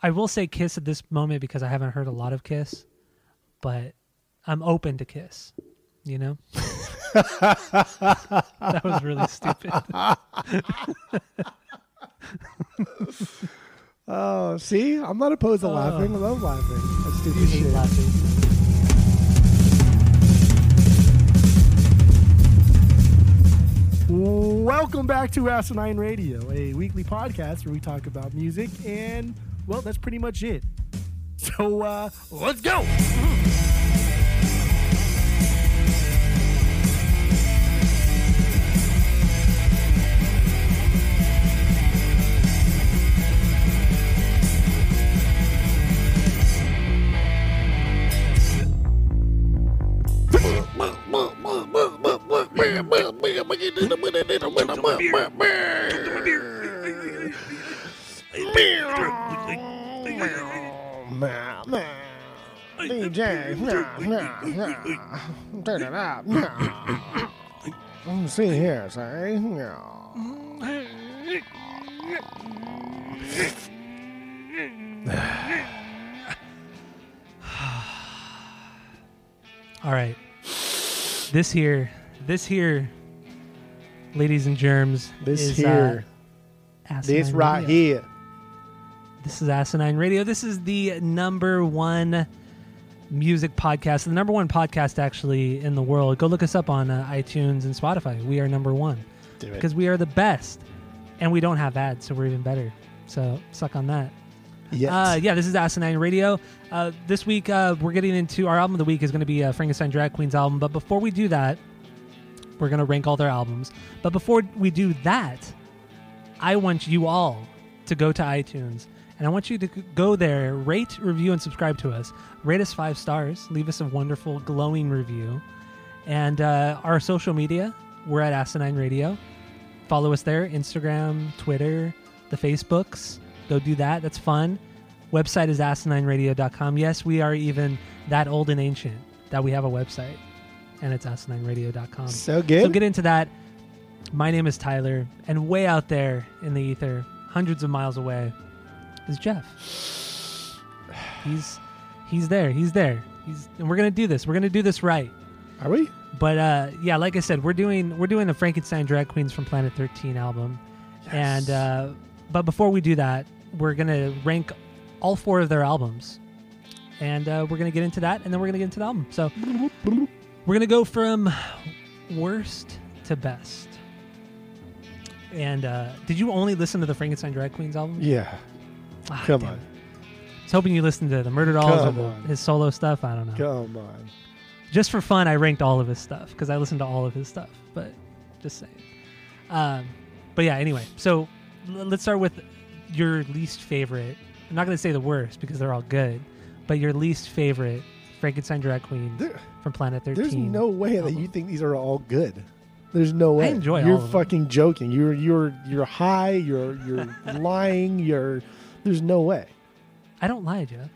I will say Kiss at this moment because I haven't heard a lot of Kiss, but I'm open to Kiss. You know, that was really stupid. Oh, see, I'm not opposed to laughing. I love laughing. That's stupid You hate shit. laughing. Welcome back to Asinine Radio, a weekly podcast where we talk about music, and well, that's pretty much it. So uh, let's go. DJ, nah, nah, nah. turn it up. Nah. See here, say. All right. This here, this here, ladies and germs. This is, here, uh, this right Radio. here. This is Asinine Radio. This is the number one music podcast, the number one podcast actually in the world. Go look us up on uh, iTunes and Spotify. We are number one because we are the best, and we don't have ads, so we're even better. So suck on that. Yes. Uh, yeah, this is Asinine Radio. Uh, this week, uh, we're getting into our album of the week is going to be uh, Frankenstein Drag Queen's album. But before we do that, we're going to rank all their albums. But before we do that, I want you all to go to iTunes and I want you to go there, rate, review, and subscribe to us. Rate us five stars. Leave us a wonderful, glowing review. And uh, our social media, we're at Asinine Radio. Follow us there Instagram, Twitter, the Facebooks. Go do that. That's fun. Website is asinineradio.com. Yes, we are even that old and ancient that we have a website, and it's asinineradio.com. so good. So get into that. My name is Tyler, and way out there in the ether, hundreds of miles away, is Jeff. He's he's there. He's there. He's and we're gonna do this. We're gonna do this right. Are we? But uh, yeah, like I said, we're doing we're doing the Frankenstein Drag Queens from Planet 13 album, and uh, but before we do that, we're gonna rank all four of their albums, and uh, we're gonna get into that, and then we're gonna get into the album. So we're gonna go from worst to best. And uh, did you only listen to the Frankenstein Drag Queens album? Yeah. Ah, Come damn on. I was hoping you listened to the Murder Dolls Come or on. his solo stuff. I don't know Come on. just for fun, I ranked all of his stuff because I listened to all of his stuff. But just saying. Um, but yeah, anyway, so l- let's start with your least favorite. I'm not going to say the worst because they're all good, but your least favorite Frankenstein drag queen There- from Planet 13. There's no way that album. you think these are all good. There's no way. enjoy You're all of them. fucking joking. You're you're you're high. You're you're lying. You're. There's no way. I don't lie, Jeff.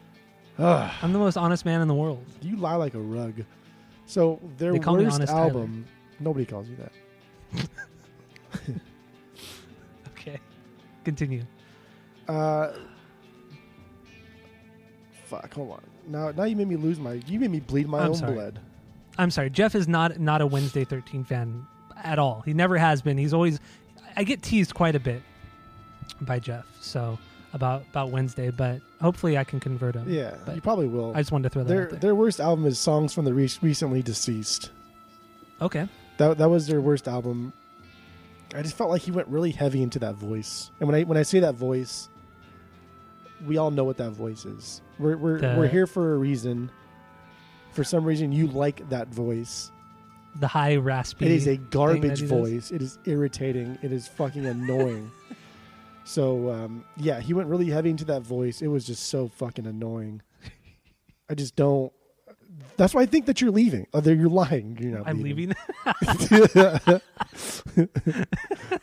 Ugh. I'm the most honest man in the world. You lie like a rug. So their They call me worst Honest Tyler. album. Nobody calls you that. Okay. Continue. Uh, fuck. Hold on. Now now you made me lose my. You made me bleed my I'm own sorry. blood. I'm sorry. Jeff is not not a Wednesday 13 fan at all. He never has been. He's always I get teased quite a bit by Jeff. So about about Wednesday, but hopefully I can convert him. Yeah, But you probably will. I just wanted to throw that their out there. their worst album is songs from the re- recently deceased. Okay. That that was their worst album. I just felt like he went really heavy into that voice. And when I when I say that voice, we all know what that voice is. We're we're The- we're here for a reason. For some reason you like that voice. The high raspy. It is a garbage he does. voice. It is irritating. It is fucking annoying. so um, yeah, he went really heavy into that voice. It was just so fucking annoying. I just don't. That's why I think that you're leaving. Oh, there you're lying. You're not. I'm leaving.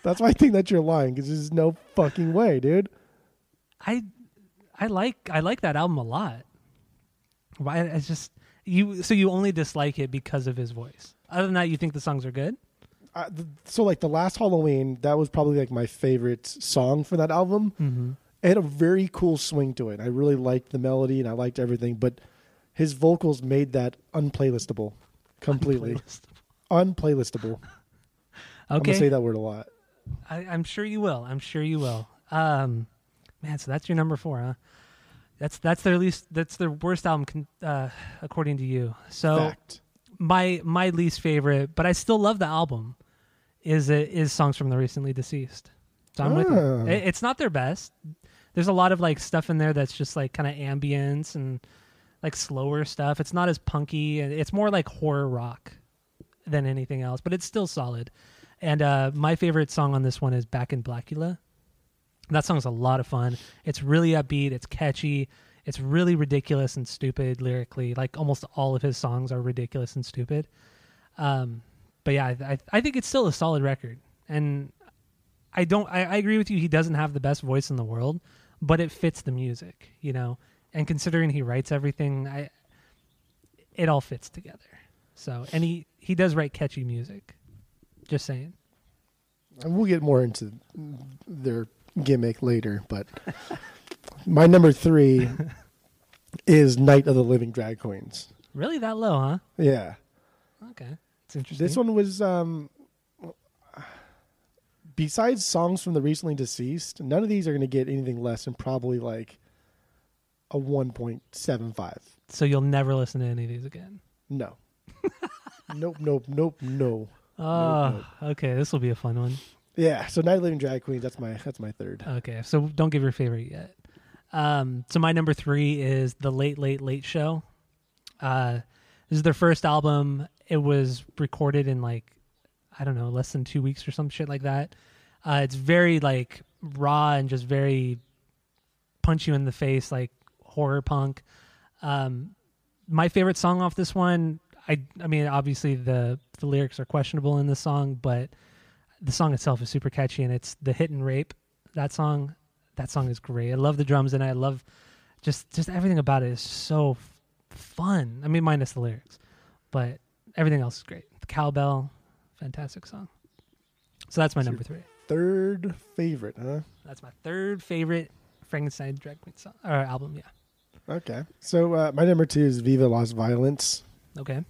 That's why I think that you're lying because there's no fucking way, dude. I I like I like that album a lot. Why it's just you so you only dislike it because of his voice. Other than that, you think the songs are good? I, so like the last Halloween, that was probably like my favorite song for that album. Mm-hmm. It had a very cool swing to it. I really liked the melody and I liked everything, but his vocals made that unplaylistable completely. Unplaylistable. I'm Okay. gonna say that word a lot. I, I'm sure you will. I'm sure you will. Um, man, so that's your number four, huh? That's that's their least. That's their worst album, con- uh, according to you. So Fact. my my least favorite, but I still love the album. Is it is songs from the recently deceased? So I'm with Ah. you. It, it's not their best. There's a lot of like stuff in there that's just like kind of ambience and like slower stuff. It's not as punky and it's more like horror rock than anything else, but it's still solid. And uh, my favorite song on this one is "Back in Blackula." That song's a lot of fun. It's really upbeat. It's catchy. It's really ridiculous and stupid lyrically. Like almost all of his songs are ridiculous and stupid. Um, but yeah, I, I, I think it's still a solid record. And I don't. I, I agree with you. He doesn't have the best voice in the world, but it fits the music, you know. And considering he writes everything, I it all fits together. So, and he he does write catchy music. Just saying. And we'll get more into their gimmick later, but my number three is Night of the Living Drag Queens. Really that low, huh? Yeah. Okay, it's interesting. This one was um besides songs from the recently deceased, none of these are going to get anything less than probably like a 1.75. So you'll never listen to any of these again. No. nope, nope, nope, no. Oh, okay. This will be a fun one. Yeah, so Night Living Drag Queens, that's my that's my third. Okay, so don't give your favorite yet. Um, so my number three is the Late Late Late Show. Uh, this is their first album. It was recorded in like I don't know, less than two weeks or some shit like that. Uh, it's very like raw and just very punch you in the face, like horror punk. Um, my favorite song off this one, I I mean, obviously the the lyrics are questionable in this song, but the song itself is super catchy and it's the hit and rape that song that song is great i love the drums and i love just just everything about it is so f- fun i mean minus the lyrics but everything else is great the cowbell fantastic song so that's my number three Third favorite, huh? that's my third favorite frankenstein drag queen song or album yeah Okay. So uh, my number two is Viva Las Violence. okay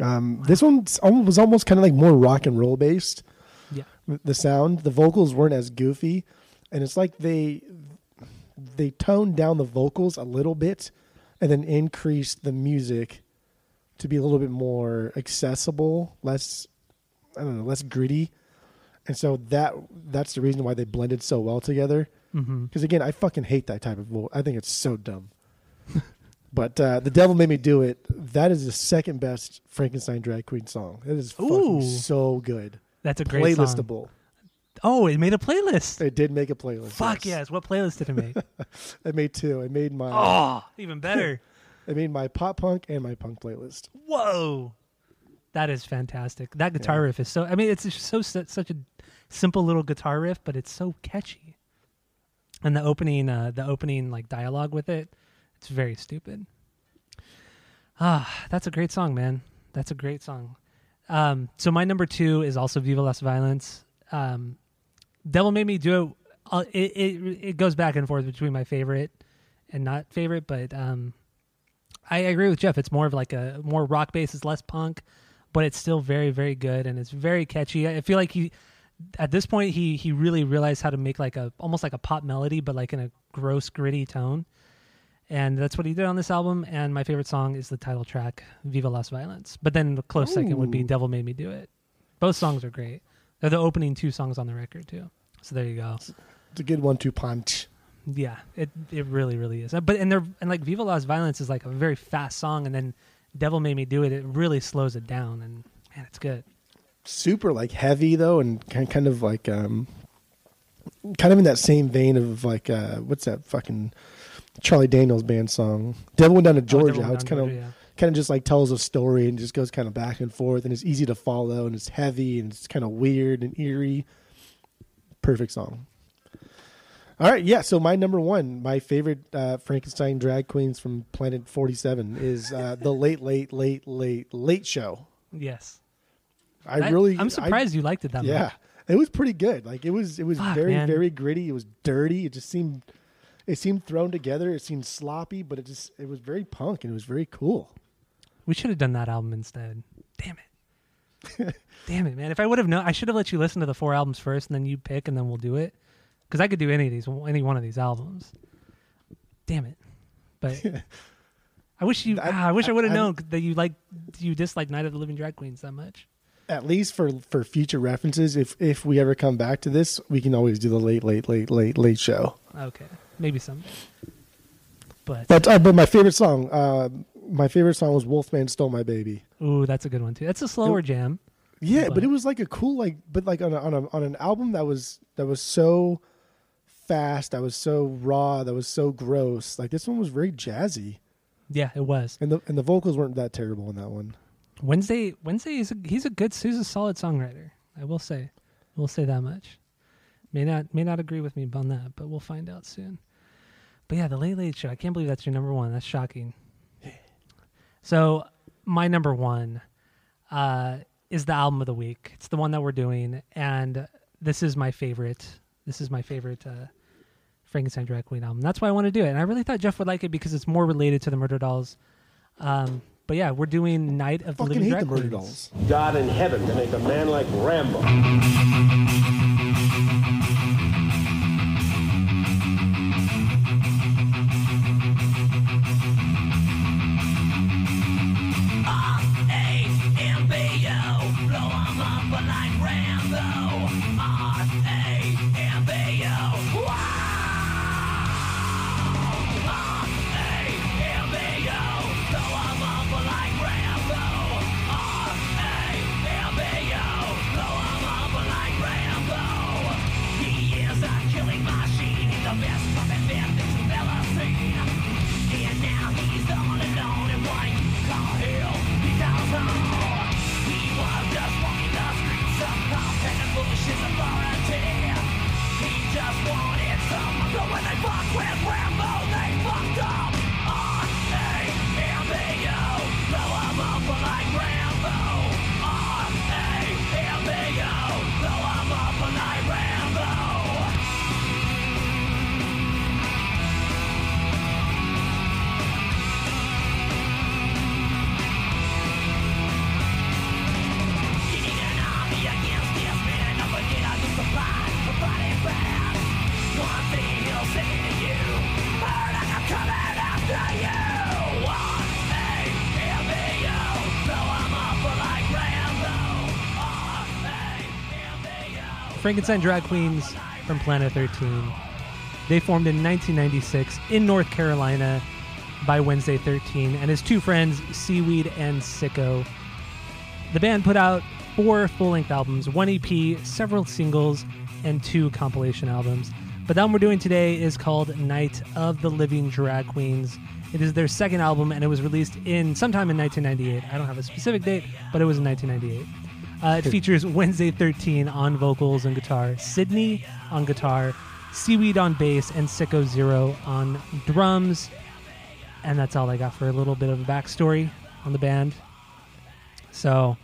Um, This one was almost kind of like more rock and roll based. Yeah. The sound, the vocals weren't as goofy, and it's like they they toned down the vocals a little bit, and then increased the music to be a little bit more accessible, less I don't know, less gritty. And so that that's the reason why they blended so well together. mm-hmm. Because again, I fucking hate that type of vocal. I think it's so dumb. but uh, the devil made me do it. That is the second best Frankenstein drag queen song. It is fucking Ooh. so good. that's a great song Playlistable. oh it made a playlist It did make a playlist. fuck yes what playlist did it make It made two. It made my oh even better it mean, my pop punk and my punk playlist. Whoa, that is fantastic. That guitar Yeah. riff is so. I mean, it's so such a simple little guitar riff, but it's so catchy. And the opening, uh, the opening like dialogue with it, it's very stupid. Ah, that's a great song, man. That's a great song. Um, so my number two is also "Viva Las Violence." Um, Devil made me do it. Uh, it, it it goes back and forth between my favorite and not favorite, but um, I agree with Jeff. It's more of like a more rock based. is less punk, but it's still very very good and it's very catchy. I feel like he at this point he he really realized how to make like a almost like a pop melody, but like in a gross gritty tone. And that's what he did on this album. And my favorite song is the title track, "Viva Las Violence." But then the close second would be "Devil Made Me Do It." Both songs are great. They're the opening two songs on the record too. So there you go. It's a good one to punch. Yeah, it it really really is. Uh, But and they're and like Viva Las Violence is like a very fast song, and then Devil Made Me Do It. It really slows it down, and man, it's good. Super like heavy though, and kind kind of like um, kind of in that same vein of like uh, what's that fucking Charlie Daniels band song, "Devil Went Down to Oh, Georgia." How it's kind of Georgia, kind of just like tells a story and just goes kind of back and forth and it's easy to follow and it's heavy and it's kind of weird and eerie. Perfect song. All right, yeah. So my number one, my favorite uh, Frankenstein drag queens from Planet Forty Seven is uh, the Late Late Late Late Late Show. yes. I That- really, I'm I- surprised you liked it that yeah, much. Yeah, it was pretty good. Like it was, it was Fuck, very, man. very gritty. It was dirty. It just seemed, it seemed thrown together. It seemed sloppy, but it just, it was very punk and it was very cool. We should have done that album instead. Damn it. Damn it, man. If I would have known, I should have let you listen to the four albums first and then you pick and then we'll do it. Because I could do any of these, any one of these albums. Damn it. But I wish you, I- ah, I wish I, I- would have known that you like, you dislike Night of the Living Drag Queens that much. At least for for future references, if if we ever come back to this, we can always do the late, late, late, late, late show. Okay. Maybe someday. But, But uh, but my favorite song, uh, my favorite song was Wolfman Stole My Baby. ooh, that's a good one too. That's a slower jam. Yeah, But- but it was like a cool like, but like on a, on a on an album that was that was so fast, that was so raw, that was so gross. Like this one was very jazzy, Yeah, it was. and the and the vocals weren't that terrible in that one. Wednesday Wednesday is a, he's a good he's a solid songwriter. I will say, we'll say that much. May not may not agree with me on that, but we'll find out soon. But yeah, the Late Late Show. I can't believe that's your number one. That's shocking. So my number one uh, is the album of the week. It's the one that we're doing, and this is my favorite. This is my favorite uh, Frankenstein Drag Queen album. That's why I want to do it, and I really thought Jeff would like it because it's more related to the Murder Dolls. Um, but yeah, we're doing Night of the Fucking Living hate Drag the Murder Queens. Dolls. God in heaven to make a man like Rambo. Frankenstein Drag Queens from Planet 13. They formed in 1996 in North Carolina by Wednesday 13 and his two friends, Seaweed and Sicko. The band put out four full length albums, one EP, several singles, and two compilation albums. But the album we're doing today is called Night of the Living Drag Queens. It is their second album and it was released in sometime in 1998. I don't have a specific date, but it was in 1998. Uh, it features Wednesday 13 on vocals and guitar, Sydney on guitar, Seaweed on bass, and Sicko Zero on drums. And that's all I got for a little bit of a backstory on the band. So,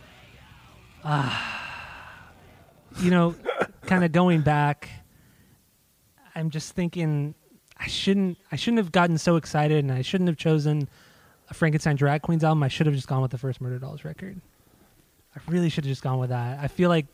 uh, you know, kind of going back, I'm just thinking I shouldn't I shouldn't have gotten so excited, and I shouldn't have chosen a Frankenstein Drag Queens album. I should have just gone with the first Murder Dolls record. I really should have just gone with that. I feel like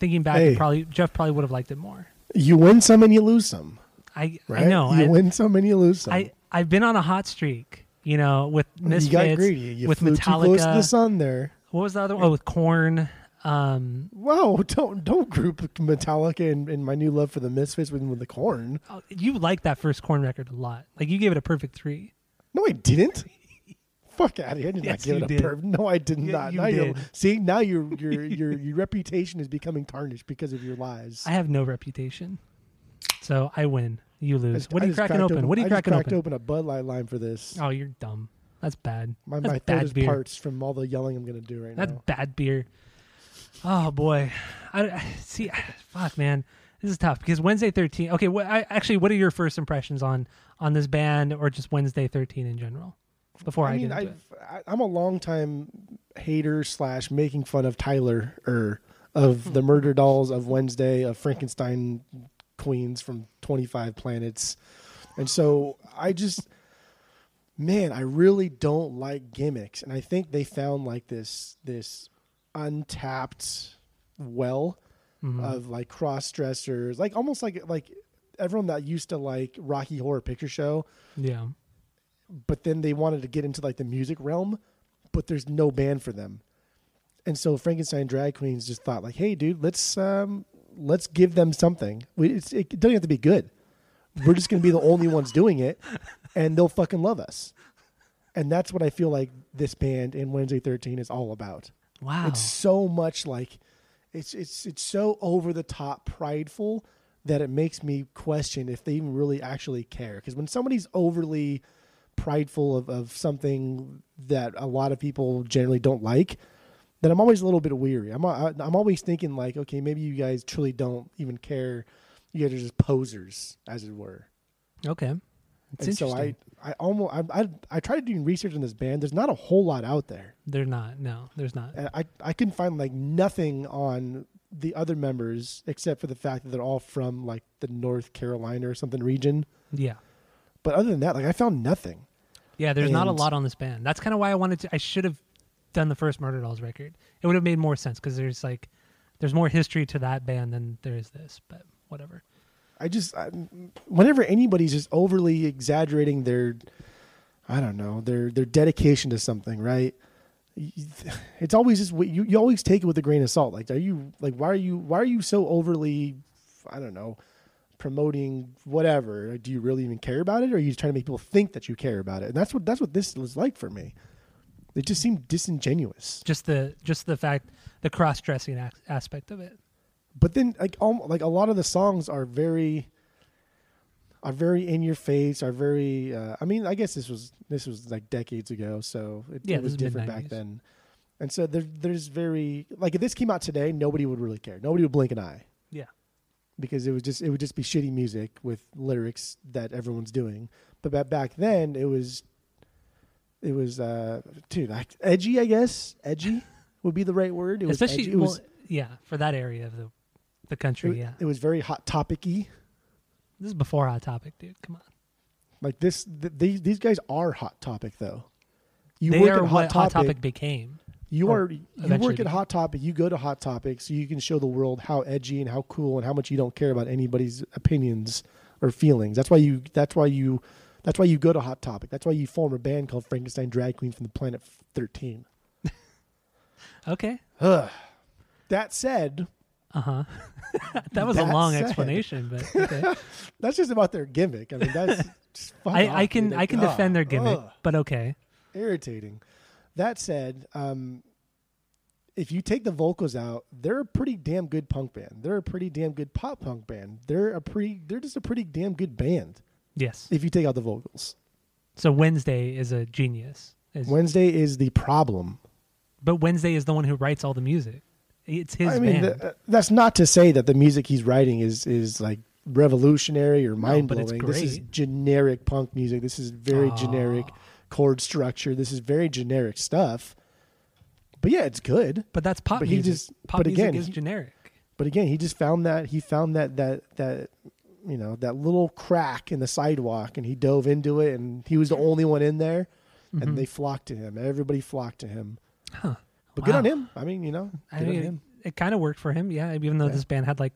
thinking back, Hey. probably Jeff probably would have liked it more. You win some and you lose some. I Right? I know. You I, win some and you lose some. I I've been on a hot streak. You know, with Misfits, you got greedy. You with too close to the Metallica. sun there. What was the other one? Oh, with Korn. Um, Whoa! Don't don't group Metallica and, and my new love for the Misfits with, with the Korn. oh, you liked that first Korn record a lot. Like you gave it a perfect three. No, I didn't. Fuck out of here! I did Yes, not give it a did. perv. No, I did Yeah, not. you now you're see now your your your your reputation is becoming tarnished because of your lies. I have no reputation, so I win. You lose. just- what are you cracking cracked open? What are you I cracking cracked open? open a Bud Light Lime for this. Oh, you're dumb. That's bad. my That's my throat bad is beer. parts from all the yelling I'm going to do right That's now. That's bad beer. Oh boy, I, I- see. Fuck, man, this is tough because Wednesday thirteen. Okay, what, I, actually, what are your first impressions on on this band or just Wednesday thirteen in general? Before I, I mean, get into I've, I, I'm a long time hater slash making fun of Tyler or of the Murder Dolls, of Wednesday, of Frankenstein Queens from Twenty Five Planets, and so I just, man, I really don't like gimmicks, and I think they found like this this untapped well Mhm. of like cross dressers, like almost like like everyone that used to like Rocky Horror Picture Show, yeah. But then they wanted to get into like the music realm, but there's no band for them. And so Frankenstein drag queens just thought like, "Hey, dude, let's um, let's give them something. We, it's, it doesn't have to be good. We're just going to be the only ones doing it, and they'll fucking love us." And that's what I feel like this band in Wednesday 13 is all about. Wow. It's so much like it's it's it's so over the top prideful that it makes me question if they even really actually care. Because when somebody's overly prideful of, of something that a lot of people generally don't like, then I'm always a little bit weary. I'm I- I'm always thinking like, okay, maybe you guys truly don't even care. You guys are just posers, as it were. okay. It's and so. I I almost I, I I tried doing research on this band. There's not a whole lot out there. They're not. No, there's not. And I I couldn't find like nothing on the other members except for the fact that they're all from like the North Carolina or something region. Yeah. But other than that, like I found nothing. Yeah, there's not a lot on this band. That's kind of why I wanted to. I should have done the first Murder Dolls record. It would have made more sense because there's like, there's more history to that band than there is this. But whatever. I just I, whenever anybody's just overly exaggerating their I don't know their their dedication to something, right? It's always just you. You always take it with a grain of salt. Like, are you like why are you why are you so overly I don't know promoting whatever. Do you really even care about it, or are you just trying to make people think that you care about it? And that's what that's what this was like for me. It just seemed disingenuous. Just the just the fact the cross dressing ac- aspect of it. but then like um, like a lot of the songs are very are very in your face are very uh, i mean i guess this was this was like decades ago so it, Yeah, it was different back then and so there, there's very like if this came out today nobody would really care nobody would blink an eye. Because it would just it would just be shitty music with lyrics that everyone's doing but back then it was it was uh dude like edgy i guess edgy would be the right word it was Especially edgy. it was well, yeah, for that area of the the country. it, yeah. it was very hot topicy This is before Hot Topic, dude. Come on. Like this, th- these these guys are hot topic though. You they work are at what hot Hot topic. Topic became. You are you work at hot topic. You go to hot topic so you can show the world how edgy and how cool and how much you don't care about anybody's opinions or feelings. That's why you. That's why you. That's why you go to hot topic. That's why you form a band called Frankenstein Drag Queen from the Planet Thirteen. Okay. Ugh. That said, Uh huh. that was a long said- explanation, but okay. that's just about their gimmick. I mean, that's I, I can. I can defend their gimmick, Ugh. but okay. irritating. That said, um, if you take the vocals out, they're a pretty damn good punk band. They're a pretty damn good pop punk band. They're a pretty. They're just a pretty damn good band. Yes. If you take out the vocals, So Wednesday is a genius. Is- Wednesday is the problem. but Wednesday is the one who writes all the music. It's his I mean, th- that's not to say that the music he's writing is is like revolutionary or No, mind blowing. this is generic punk music. This is very Aw. generic chord structure. This is very generic stuff. But yeah, it's good. but that's pop but he music. just- pop but music again, is he- generic. But again, he just found that he found that that that you know that little crack in the sidewalk, and he dove into it, and he was the only one in there, Mhm. and they flocked to him. Everybody flocked to him. Huh. But good on him. I mean, you know, I mean, him. it, kind of worked for him, yeah. Even though Yeah. this band had like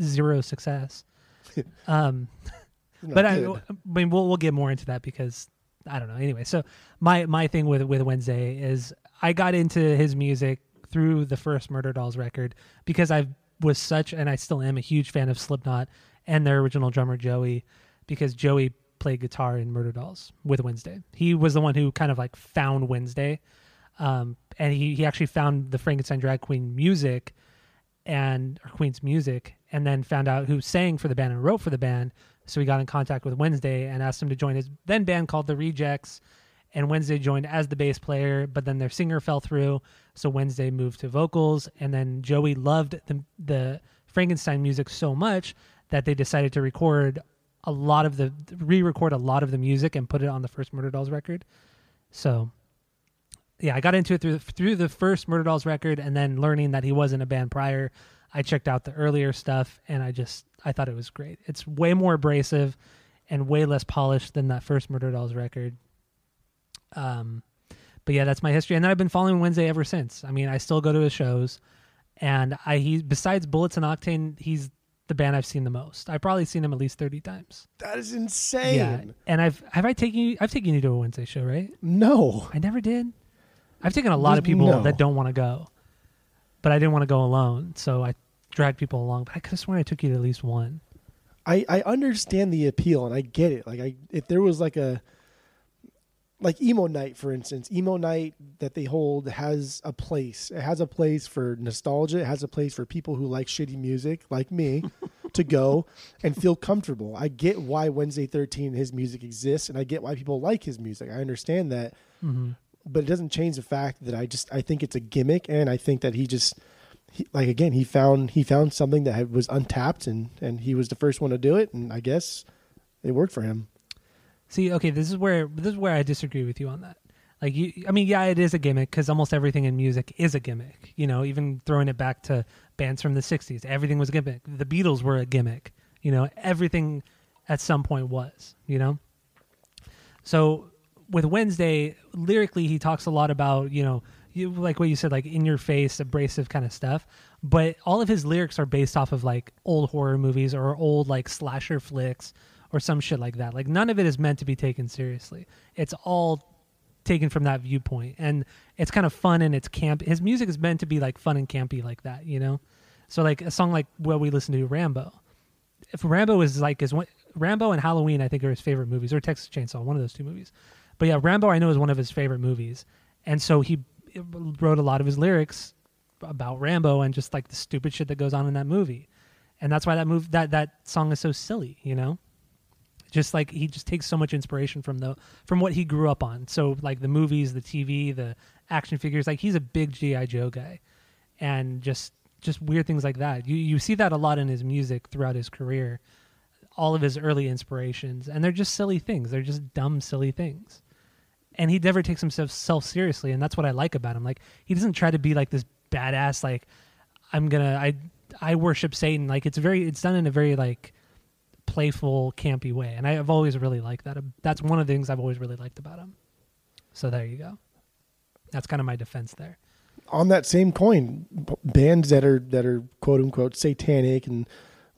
zero success. um, but I. I mean, we'll we'll get more into that because I don't know. Anyway, so my my thing with with Wednesday is I got into his music through the first Murder Dolls record because I was such and I still am a huge fan of Slipknot and their original drummer Joey because Joey played guitar in Murder Dolls with Wednesday. He was the one who kind of like found Wednesday, um, and he he actually found the Frankenstein drag queen music and or Queen's music, and then found out who sang for the band and wrote for the band. So he got in contact with Wednesday and asked him to join his then band called the Rejects. And Wednesday joined as the bass player, but then their singer fell through, so Wednesday moved to vocals. And then Joey loved the the Frankenstein music so much that they decided to record a lot of the re-record a lot of the music and put it on the first Murder Dolls record. So yeah, I got into it through through the first Murder Dolls record, and then learning that he was in a band prior. I checked out the earlier stuff, and I just I thought it was great. It's way more abrasive and way less polished than that first Murder Dolls record. Um, but yeah, that's my history, and then I've been following Wednesday ever since. I mean, I still go to his shows, and I he besides Bullets and Octane, he's the band I've seen the most. I've probably seen him at least thirty times. That is insane. Yeah, and I've have I taken you? I've taken you to a Wednesday show, right? No. I never did. I've taken a lot of people no. that don't want to go, but I didn't want to go alone, so I dragged people along. But I could have sworn I took you to at least one. I, I understand the appeal and I get it. Like I if there was like a like emo night for instance, emo night that they hold has a place. It has a place for nostalgia. It has a place for people who like shitty music like me to go and feel comfortable. I get why Wednesday 13 his music exists and I get why people like his music. I understand that. Mm-hmm. But it doesn't change the fact that I just I think it's a gimmick and I think that he just he, like again he found he found something that was untapped and and he was the first one to do it and I guess it worked for him. See, okay, this is where this is where I disagree with you on that. Like you, I mean, yeah, it is a gimmick because almost everything in music is a gimmick. You know, even throwing it back to bands from the '60s, everything was a gimmick. The Beatles were a gimmick. You know, everything at some point was. You know, so with Wednesday, lyrically, he talks a lot about you know, you like what you said, like in your face, abrasive kind of stuff. But all of his lyrics are based off of like old horror movies or old like slasher flicks or some shit like that. Like none of it is meant to be taken seriously. It's all taken from that viewpoint, and it's kind of fun and it's camp. His music is meant to be like fun and campy like that, you know. So like a song like what we listen to, Rambo. If Rambo is like his one, Rambo and Halloween, I think are his favorite movies, or Texas Chainsaw, one of those two movies. But yeah, Rambo I know is one of his favorite movies, and so he wrote a lot of his lyrics about Rambo and just like the stupid shit that goes on in that movie, and that's why that move that that song is so silly, you know. Just like he just takes so much inspiration from the from what he grew up on. So like the movies, the TV, the action figures. Like he's a big GI Joe guy, and just just weird things like that. You you see that a lot in his music throughout his career. All of his early inspirations, and they're just silly things. They're just dumb, silly things and he never takes himself self seriously and that's what i like about him. Like he doesn't try to be like this badass like i'm gonna i i worship satan. Like it's very it's done in a very like playful campy way and i've always really liked that. That's one of the things i've always really liked about him. So there you go. That's kind of my defense there. On that same coin, bands that are that are quote unquote satanic and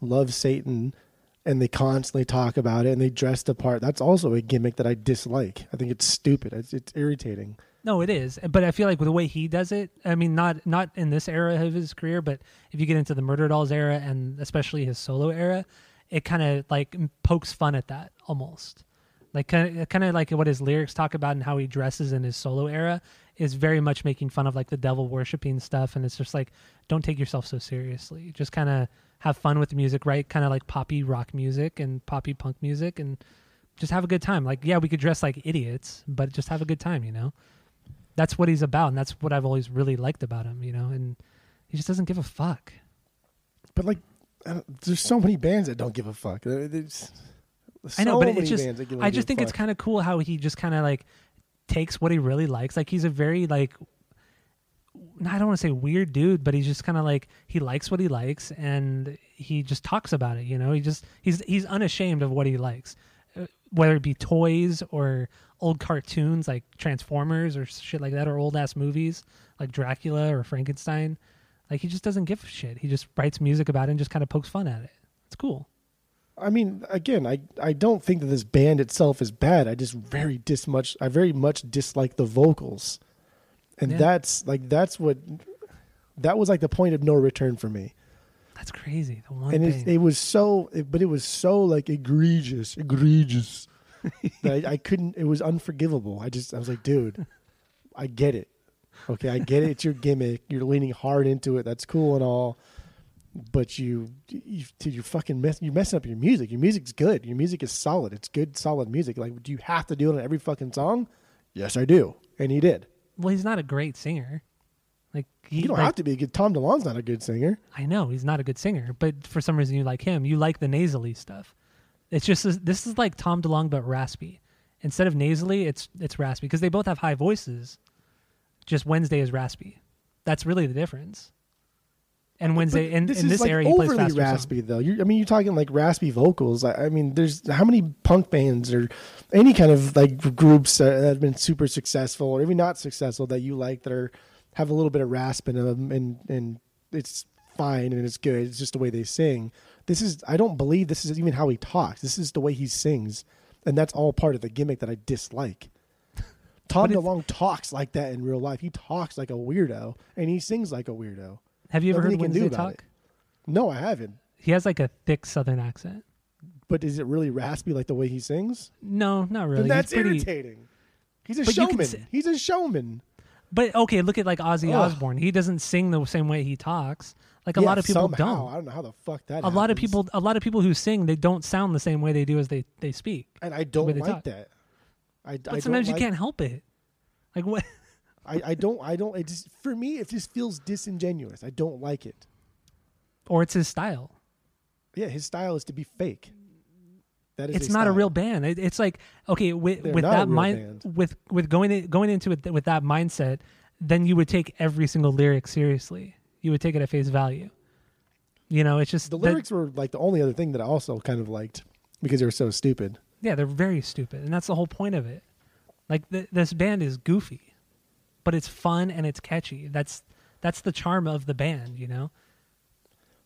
love Satan and they constantly talk about it and they dress the part. That's also a gimmick that I dislike. I think it's stupid. It's, it's irritating. No, it is, but I feel like with the way he does it, I mean, not not in this era of his career, but if you get into the Murder Dolls era and especially his solo era, it kind of like pokes fun at that almost, like kind of kind of like what his lyrics talk about and how he dresses in his solo era is very much making fun of like the devil worshiping stuff, and it's just like don't take yourself so seriously, just kind of have fun with the music, right? Kind of like poppy rock music and poppy punk music, and just have a good time. Like, yeah, we could dress like idiots, but just have a good time, you know that's what he's about and that's what i've always really liked about him you know and he just doesn't give a fuck But like, there's so many bands that don't give a fuck. There's, there's i know but it's just bands that give- i just think it's kind of cool how he just kind of like takes what he really likes like he's a very like i don't want to say weird dude but he's just kind of like he likes what he likes and he just talks about it you know? He just he's he's unashamed of what he likes. Uh, whether it be toys or old cartoons like transformers or shit like that or old ass movies like dracula or frankenstein like he just doesn't give a shit. He just writes music about it and just kind of pokes fun at it. It's cool. I mean, again, I, I don't think that this band itself is bad. I just very dis much I very much dislike the vocals, and Yeah. that's like that's what that was like the point of no return for me. that's crazy the one and thing it, it was so, it, but it was so like egregious, egregious. that I, I couldn't. It was unforgivable. I just I was like, dude, I get it. Okay, I get it. It's your gimmick. You're leaning hard into it. That's cool and all. But you, you, dude, you're fucking mess, you're messing up your music. Your music's good. Your music is solid. It's good, solid music. Like, do you have to do it on every fucking song? Yes, I do. And he did. Well he's not a great singer like he You don't like, have to be good. Tom DeLonge's not a good singer. I know he's not a good singer, but for some reason you like him. You like the nasally stuff. It's just this is like Tom DeLonge but raspy. Instead of nasally, it's it's raspy because they both have high voices. Just Wednesday is raspy. That's really the difference. And Wednesday But in this in is this like area he plays overly faster raspy songs. though. You're, I mean, you're talking like raspy vocals. I, I mean, there's how many punk bands or any kind of like groups that have been super successful or even not successful that you like that are have a little bit of rasp in them and and it's fine and it's good. It's just the way they sing. This is I don't believe this is even how he talks. This is the way he sings, and that's all part of the gimmick that I dislike. Tom DeLonge talks like that in real life. He talks like a weirdo, and he sings like a weirdo. Have you ever Nothing heard he can do Wednesday talk? it. No, I haven't. He has like a thick Southern accent. But is it really raspy like the way he sings? No, not really. Then that's He's pretty, irritating. He's a But showman. say- He's a showman. But okay, look at like Ozzy Ugh. Osbourne. He doesn't sing the same way he talks. Like a Yeah, lot of people somehow. don't. I don't know how the fuck that. a lot of people a lot of people who sing they don't sound the same way they do as they they speak and I don't like talk. that. I, but I sometimes you like, can't help it like what I, I don't. I don't. It just for me, it just feels disingenuous. I don't like it. or it's his style Yeah, his style is to be fake. That is. it's not a real band it, it's like okay with They're with that mind band. with with going in, going into it with that mindset then you would take every single lyric seriously you would take it at face value you know it's just The that- lyrics were like the only other thing that I also kind of liked because they were so stupid. yeah they're very stupid and that's the whole point of it like th- this band is goofy but it's fun and it's catchy that's that's the charm of the band you know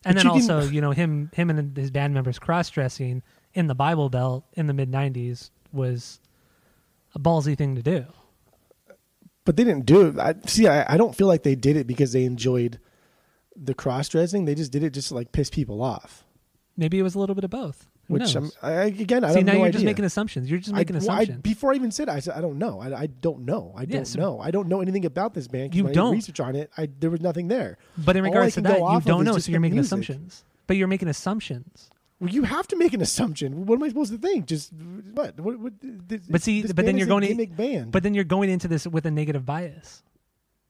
and But then you also you know him him and his band members cross-dressing in the bible belt in the mid 90s was a ballsy thing to do But they didn't do it. I, see, I, I don't feel like they did it because they enjoyed the cross dressing. They just did it just to like piss people off. maybe it was a little bit of both Which? I'm, I, again, I see don't now no you're idea. just making assumptions you're just making I, well, I- assumptions before I even said, it, I said I don't know. I, I don't know. I don't Yes. know. I don't know anything about this band. 'cause You when I did don't. research on it. I there was nothing there. but in all I regards to can go that you off of don't is know just so you're making music. assumptions but you're making assumptions Well, you have to make an assumption. What am I supposed to think? Just what? What? what this, But see, this but then band you're is a going in- gimmick band. But then you're going into this with a negative bias.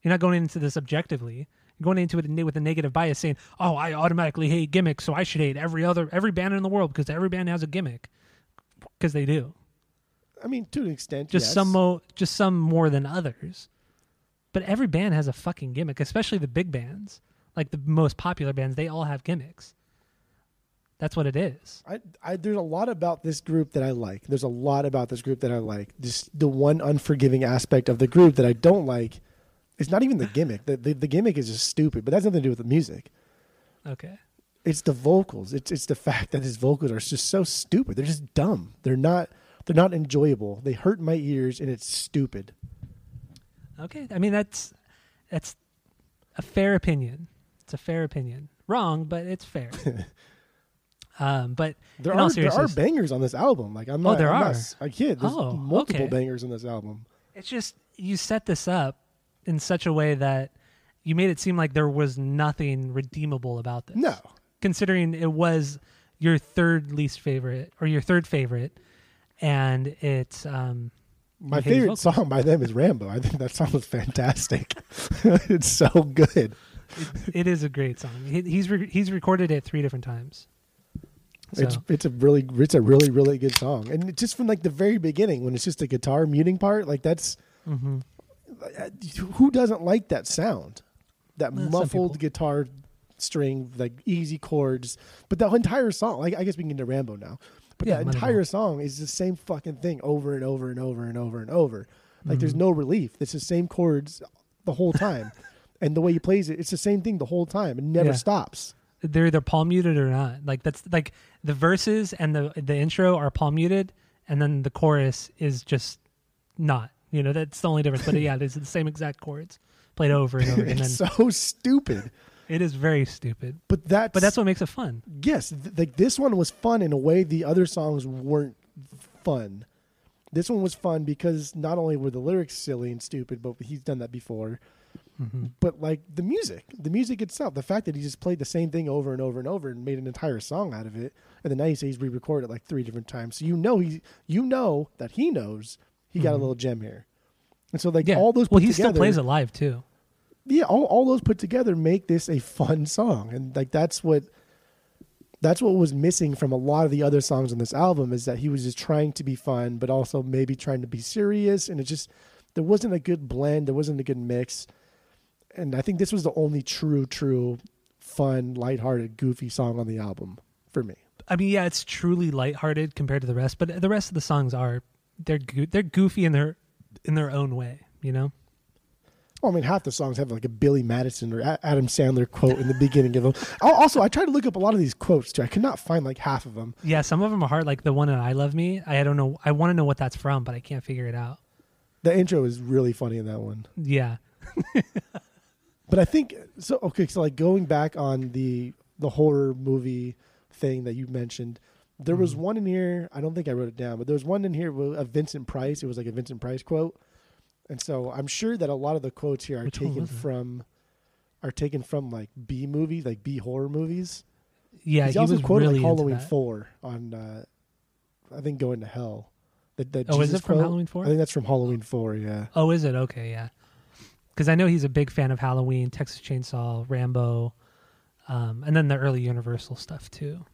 You're not going into this objectively. Going into it with a negative bias, saying, "Oh, I automatically hate gimmicks, so I should hate every other every band in the world because every band has a gimmick." Because they do, I mean, to an extent, just yes. some mo- just some more than others. But every band has a fucking gimmick, especially the big bands, like the most popular bands. They all have gimmicks. That's what it is. I, I, there's a lot about this group that I like. There's a lot about this group that I like. Just the one unforgiving aspect of the group that I don't like is not even the gimmick. The, the, the gimmick is just stupid, but that's nothing to do with the music. Okay. It's the vocals. It's it's the fact that his vocals are just so stupid. They're just dumb. They're not they're not enjoyable. They hurt my ears, and it's stupid. Okay. I mean that's that's a fair opinion. It's a fair opinion. Wrong, but it's fair. um, but There are there are bangers on this album. Like I'm not. Oh, not. there I'm are? Not, I kid. There's Oh, multiple okay. bangers on this album. it's just you set this up in such a way that you made it seem like there was nothing redeemable about this. No, considering it was your third least favorite or your third favorite, and it's um, My You hate his favorite vocals. song by them is Rambo. I think that song was fantastic. it's so good. it is a great song. He, he's re- he's recorded it three different times. So, It's it's a really it's a really really good song, and just from like the very beginning when it's just a guitar muting part, like that's mhm. Who doesn't like that sound, that muffled guitar string, like easy chords. But the entire song, like I guess we can get into Rambo now, but Yeah, that entire song is the same fucking thing over and over and over and over and over. Like there's Mhm. no relief. It's the same chords the whole time. And the way he plays it, it's the same thing the whole time. It never Yeah. stops. they're either palm muted or not. Like that's like the verses and the the intro are palm muted, and then the chorus is just not. You know, that's the only difference. But yeah, it's the same exact chords played over and over, and then it's so stupid. it is very stupid. But that's But that's what makes it fun. yes, th- like this one was fun in a way the other songs weren't fun. This one was fun because not only were the lyrics silly and stupid, but he's done that before. hmm But like the music, the music itself, the fact that he just played the same thing over and over and over and made an entire song out of it, and then now he says he's re-recorded it like three different times. So you know he, you know that he knows he got a Mhm. little gem here. And so like Yeah. all those well, he together, still plays it live too. yeah, all, all those put together make this a fun song, and like that's what that's what was missing from a lot of the other songs on this album is that he was just trying to be fun, but also maybe trying to be serious, and it just there wasn't a good blend. There wasn't a good mix, and I think this was the only true, true, fun, lighthearted, goofy song on the album for me. I mean, yeah, it's truly lighthearted compared to the rest, but the rest of the songs are they're go- they're goofy in their in their own way, you know. Well, I mean, half the songs have like a Billy Madison or A- Adam Sandler quote in the beginning of them. Also, I tried to look up a lot of these quotes too. I could not find like half of them. Yeah, some of them are hard. Like the one in "I Love Me," I don't know. I want to know what that's from, but I can't figure it out. The intro is really funny in that one. Yeah, But I think so. Okay, so like going back on the the horror movie thing that you mentioned, there was Mm-hmm. one in here. I don't think I wrote it down, but there was one in here with a Vincent Price. It was like a Vincent Price quote, and so I'm sure that a lot of the quotes here are Which taken from are taken from like B movies, like B horror movies. yeah. He's he also was quoted really like Halloween that. Four on, uh, I think, going to hell. The, the Oh, is Jesus it from quote. Halloween 4? I think that's from Halloween Four. Yeah. Oh, is it okay? Yeah, because I know he's a big fan of Halloween, Texas Chainsaw, Rambo, um, and then the early Universal stuff too.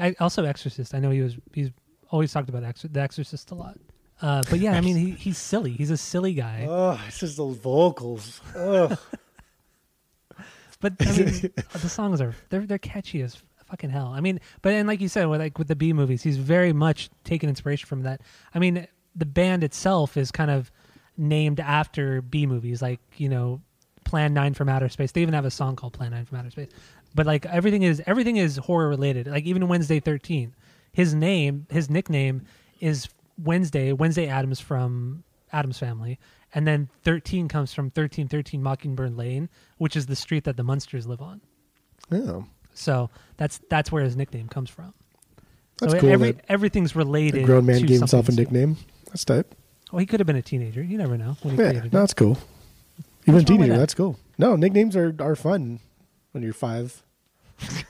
I also Exorcist. I know he was he's always talked about Exor- the Exorcist a lot. Uh, but yeah, I mean he, he's silly. He's a silly guy. Oh, it's just those vocals. Ugh. But I mean, the songs are they're they're catchy as fucking hell. I mean, but and like you said, with like with the B movies, he's very much taken inspiration from that. I mean, the band itself is kind of named after B movies, like you know, Plan Nine from Outer Space. They even have a song called Plan Nine from Outer Space. But like everything is everything is horror related. Like even Wednesday Thirteen, his name, his nickname is Wednesday. Wednesday Addams from Addams Family, and then Thirteen comes from thirteen thirteen Mockingbird Lane, which is the street that the Munsters live on. Oh, So that's that's where his nickname comes from. that's so cool. every, that everything's related. a grown man to gave himself a nickname. That's tight. Well, he could have been a teenager. You never know Yeah, no, that's cool. Even a What's wrong with teenager, that? that's cool. No, nicknames are are fun when you're five.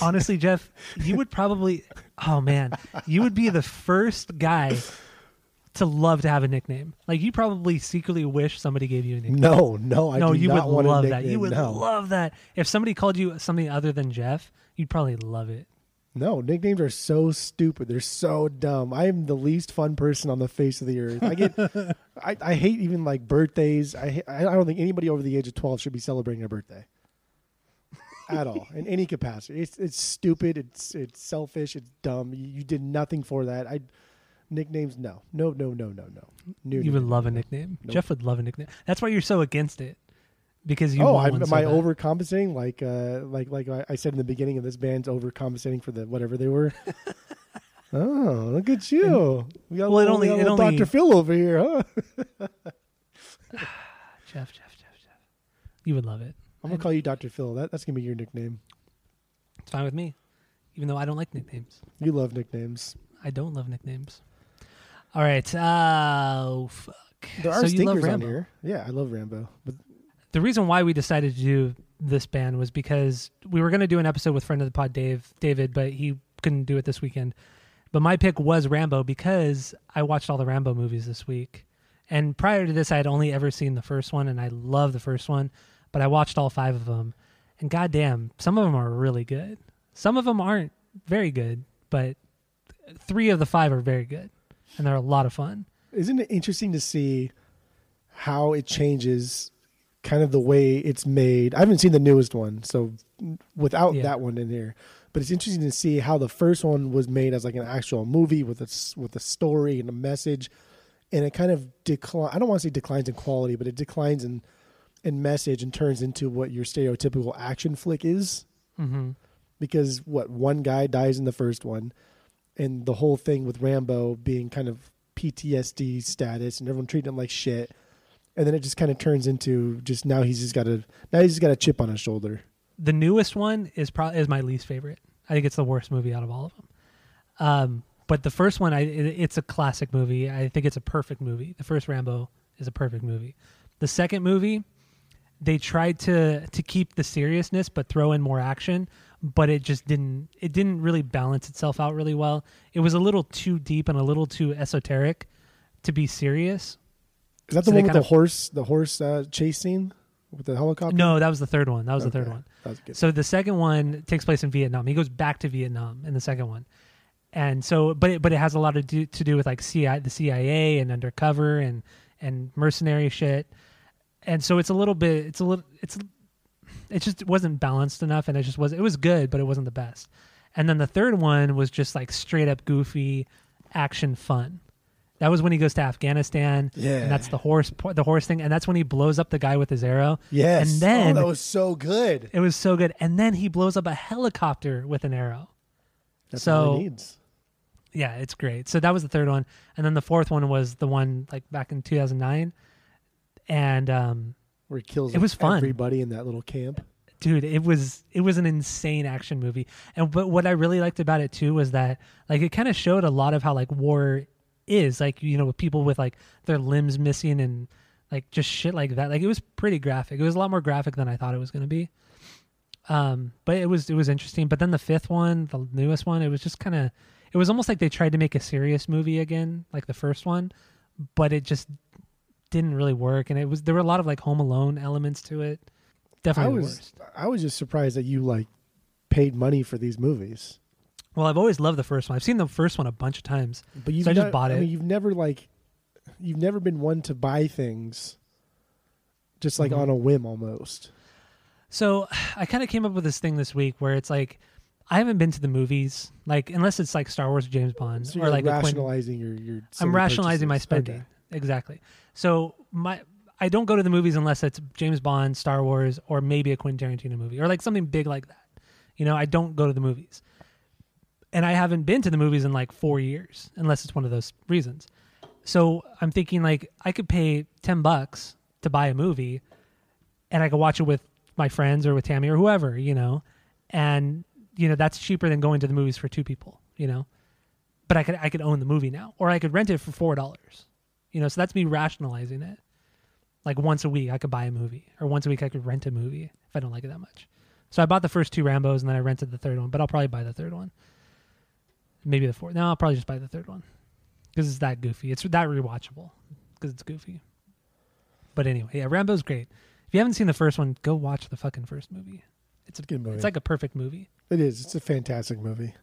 Honestly, Jeff, you would probably. Oh man, you would be the first guy to love to have a nickname. Like you probably secretly wish somebody gave you a nickname. No, no, I no, do you would love that. You would no. love that. If somebody called you something other than Jeff, you'd probably love it. No, nicknames are so stupid. They're so dumb. I am the least fun person on the face of the earth. I get, I, I hate even like birthdays. I, I don't think anybody over the age of twelve should be celebrating a birthday at all in any capacity. It's it's stupid. It's it's selfish. It's dumb. You, you did nothing for that. I nicknames. No, no, no, no, no, no. No, You no, would no, love a nickname. Nope. Jeff would love a nickname. That's why you're so against it. Because you oh, I'm, am so I bad. overcompensating? Like, uh, like, like I I said in the beginning of this band's overcompensating for the whatever they were. oh, look at you! We got Well, it little, only- we got it only- Dr. Phil over here, huh? Jeff, Jeff, Jeff, Jeff. You would love it. I'm gonna call you Dr. Phil. That that's gonna be your nickname. It's fine with me, even though I don't like nicknames. You love nicknames. I don't love nicknames. All right. Uh, oh, fuck. There are so you love stinkers on Rambo. here. Yeah, I love Rambo. But The reason why we decided to do this band was because we were going to do an episode with friend of the pod, Dave, David, but he couldn't do it this weekend. But my pick was Rambo because I watched all the Rambo movies this week. And prior to this, I had only ever seen the first one, and I love the first one. But I watched all five of them, and goddamn, some of them are really good. Some of them aren't very good, but three of the five are very good, and they're a lot of fun. isn't it interesting to see how it changes kind of the way it's made? I haven't seen the newest one, so without Yeah. that one in here. But it's interesting to see how the first one was made as like an actual movie with a with a story and a message, and it kind of decline. I don't want to say declines in quality, but it declines in in message and turns into what your stereotypical action flick is. hmm because what one guy dies in the first one and the whole thing with Rambo being kind of PTSD status and everyone treating him like shit and then it just kind of turns into just now he's just got a now he's just got a chip on his shoulder. the newest one is probably is my least favorite. I think it's the worst movie out of all of them. Um, but the first one, I it, it's a classic movie. I think it's a perfect movie. The first Rambo is a perfect movie. The second movie, they tried to to keep the seriousness but throw in more action, but it just didn't. It didn't really balance itself out really well. It was a little too deep and a little too esoteric to be serious. Is that the they one with the of- horse the horse uh, chase scene with the helicopter? No, that was the third one. That was the third one. That was good. So the second one takes place in Vietnam. He goes back to Vietnam in the second one. and so but it, but it has a lot to do to do with like CIA, the CIA and undercover and and mercenary shit, and so it's a little bit it's a little it's it just wasn't balanced enough, and it just was it was good, but it wasn't the best. And then the third one was just like straight up goofy action fun. That was when he goes to Afghanistan, Yeah. and that's the horse the horse thing, and that's when he blows up the guy with his arrow. Yes. and then oh, that was so good. it was so good, and then he blows up a helicopter with an arrow. That's so all he needs. yeah, it's great. So that was the third one, and then the fourth one was the one like back in 2009, and um, Where he kills It was fun. everybody in that little camp. dude, it was it was an insane action movie. And but what I really liked about it too was that like it kind of showed a lot of how like war is, like you know, with people with like their limbs missing and like just shit like that. Like it was pretty graphic. It was a lot more graphic than I thought it was going to be. Um, but it was it was interesting. But then the fifth one, the newest one, it was just kind of it was almost like they tried to make a serious movie again, like the first one, but it just didn't really work. And it was there were a lot of like Home Alone elements to it. Definitely the was worst. I was just surprised that you like paid money for these movies. Well, I've always loved the first one. I've seen the first one a bunch of times. But you've So I just bought it. I mean, you've never like you've never been one to buy things just like Mhm. on a whim almost. So I kind of came up with this thing this week where it's like I haven't been to the movies, like unless it's like Star Wars or James Bond So or like a Quentin- rationalizing your your I'm rationalizing my spending. Okay. Exactly. So my I don't go to the movies unless it's James Bond, Star Wars, or maybe a Quentin Tarantino movie or like something big like that. You know, I don't go to the movies. And I haven't been to the movies in like 4 years unless it's one of those reasons. So I'm thinking like I could pay 10 bucks to buy a movie and I could watch it with my friends or with Tammy or whoever, you know. And you know, that's cheaper than going to the movies for two people, you know but I could I could own the movie now, or I could rent it for four dollars. You know, so that's me rationalizing it. Like once a week, I could buy a movie, or once a week, I could rent a movie if I don't like it that much. So I bought the first two Rambo's, and then I rented the third one. But I'll probably buy the third one. Maybe the fourth. No, I'll probably just buy the third one because it's that goofy. It's that rewatchable because it's goofy. But anyway, yeah, Rambo's great. If you haven't seen the first one, go watch the fucking first movie. It's a, Good movie. it's like a perfect movie. it is. It's a fantastic movie.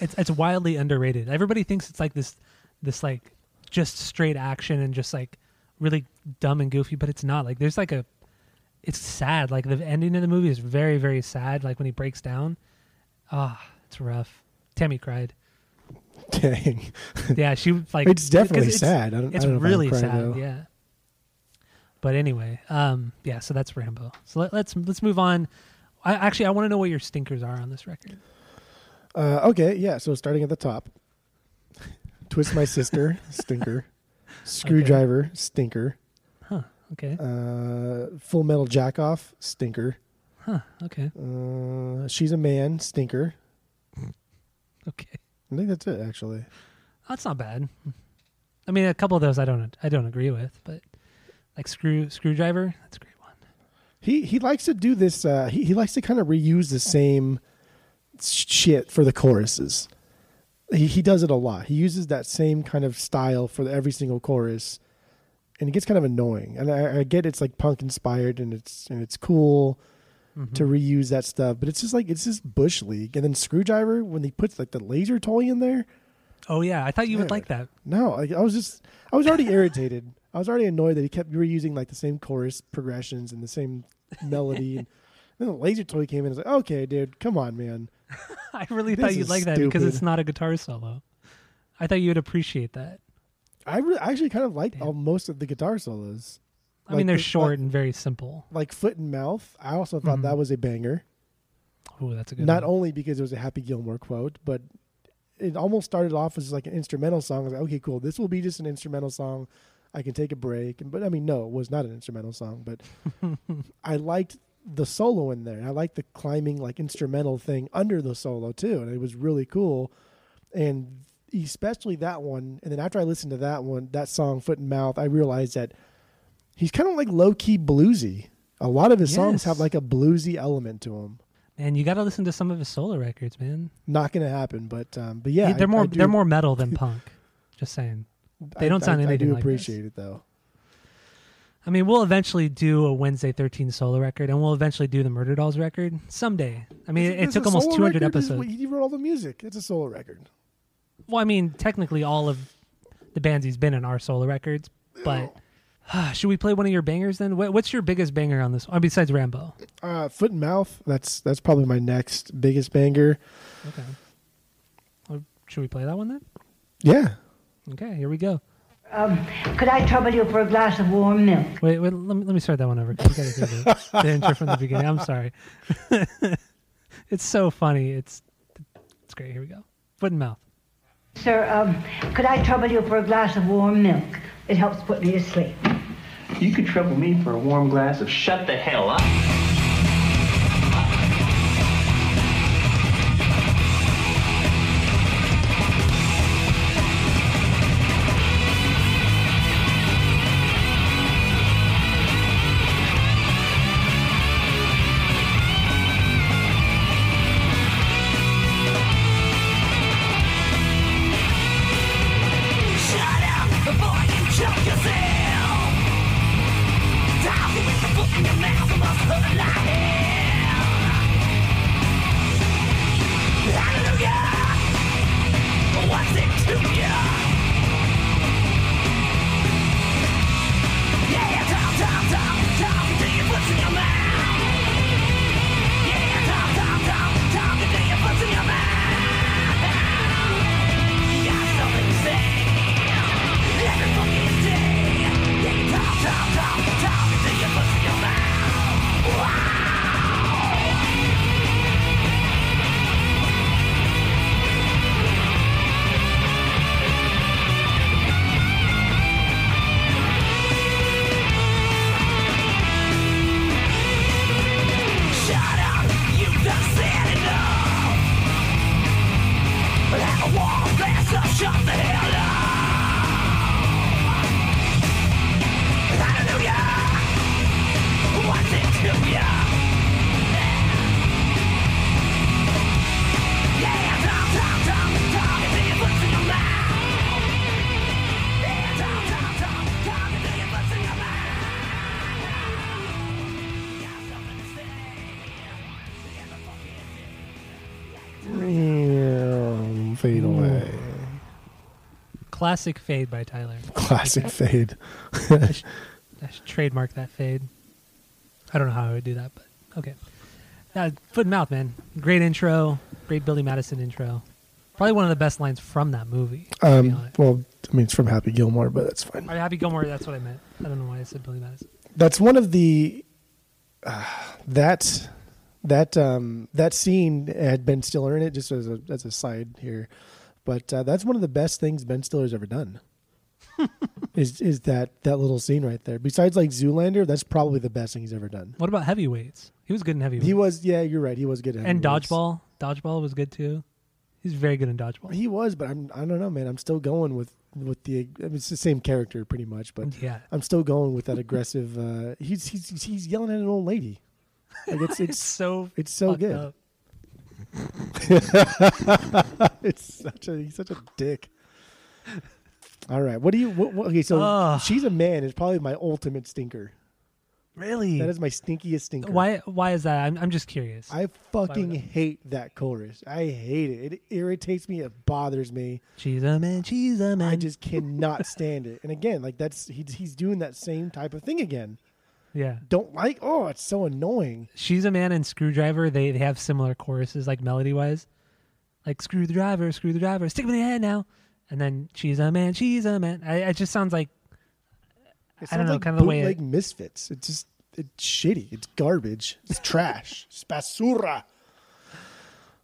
It's it's wildly underrated. Everybody thinks it's like this this like just straight action and just like really dumb and goofy, but it's not. Like there's like a it's sad. Like the ending of the movie is very very sad. Like when he breaks down, ah, it's rough. Tammy cried. Dang. Yeah, she like it's definitely because sad. I don't, It's I don't know if I'd really cry, sad. though. Yeah. But anyway, um, yeah. So that's Rambo. So let, let's let's move on. I actually I want to know what your stinkers are on this record. Uh, okay, yeah. So starting at the top, twist my sister, stinker. Screwdriver, stinker. Huh. Okay. Uh, full metal jack off, stinker. Huh. Okay. Uh, she's a man, stinker. Okay. I think that's it, actually. That's not bad. I mean, a couple of those I don't I don't agree with, but like screw screwdriver, that's a great one. He he likes to do this. Uh, he he likes to kind of reuse the same shit for the choruses. He he does it a lot. He uses that same kind of style for every single chorus, and it gets kind of annoying. And I, I get it's like punk inspired, and it's and it's cool to mm-hmm. reuse that stuff, but it's just like it's just bush league. And then screwdriver when he puts like the laser toy in there. Oh yeah, I thought you would like that. No, like, I was just I was already irritated. I was already annoyed that he kept reusing like the same chorus progressions and the same melody. And then the laser toy came in. I was like, okay, dude, come on, man. I really This thought you'd like that because it's not a guitar solo. I thought you would appreciate that. I, re- I actually kind of liked all, most of the guitar solos. I mean, they're the- short like- and very simple. Like foot and mouth. I also thought Mhm. that was a banger. Oh, that's a good. Not one. only because it was a Happy Gilmore quote, but it almost started off as like an instrumental song. I was like, okay, cool. This will be just an instrumental song. I can take a break. But I mean, no, it was not an instrumental song. But I liked the solo in there. I liked the climbing like instrumental thing under the solo too, and it was really cool. And especially that one. And then after I listened to that one, that song "Foot and Mouth," I realized that he's kind of like low key bluesy. A lot of his songs have like a bluesy element to them. Man, you got to listen to some of his solo records, man. Not going to happen, but um, but yeah, they're I- more I do- they're more metal than punk. Just saying. they don't sound I, anything I do like appreciate it though. I mean, we'll eventually do a Wednesday 13 solo record, and we'll eventually do the Murder Dolls record someday. I mean, it, It's took almost 200 record? Episodes. He wrote all the music. It's a solo record. Well, I mean, technically, all of the bands he's been in are solo records, but should we play one of your bangers then? What's your biggest banger on this? one? besides Rambo. Uh, Foot and Mouth. That's that's probably my next biggest banger. Okay. Well, should we play that one then? Yeah. Okay, here we go. Um, could I trouble you for a glass of warm milk? Wait, wait let me let me start that one over. You gotta hear the, the intro from the beginning. I'm sorry. it's so funny. It's it's great. Here we go. Foot and mouth. Sir, um, could I trouble you for a glass of warm milk? It helps put me to sleep. You could trouble me for a warm glass of shut the hell up. Classic fade by Tyler. Classic fade. I should, I should trademark that fade. I don't know how I would do that, but okay. Uh, foot and mouth, man. Great intro. Great Billy Madison intro. Probably one of the best lines from that movie. Um, well, I mean, it's from Happy Gilmore, but that's fine. Or Happy Gilmore, that's what I meant. I don't know why I said Billy Madison. That's one of the uh, that that um, that scene had Ben Stiller in it. Just as a as a side here, but uh, that's one of the best things Ben Stiller's ever done. is is that that little scene right there? Besides like Zoolander, that's probably the best thing he's ever done. What about heavyweights? He was good in heavyweights. He was, yeah, you're right. He was good at and dodgeball. Dodgeball was good too. He's very good in dodgeball. He was, but I'm I don't know, man. I'm still going with with the. I mean, it's the same character pretty much, but yeah. I'm still going with that aggressive. Uh, he's he's he's yelling at an old lady. Like it's It's it's so it's so good. up. it's such a he's such a dick. All right, what do you? What, what, okay, so Ugh. she's a man is probably my ultimate stinker. Really? That is my stinkiest stinker. why why is that? I'm I'm just curious. I fucking hate that chorus. I hate it. It irritates me. It bothers me. she's a man, she's a man. I just cannot stand it. And again, like that's he's he's doing that same type of thing again. Yeah. Don't like. Oh, it's so annoying. She's a man and Screwdriver. They they have similar choruses, like melody wise, like screw the driver, screw the driver, stick him in the head now, and then she's a man, she's a man. I, it just sounds like It I don't know, like kinda the way bootleg misfits. It's just it's shitty. It's garbage. It's trash. It's basura.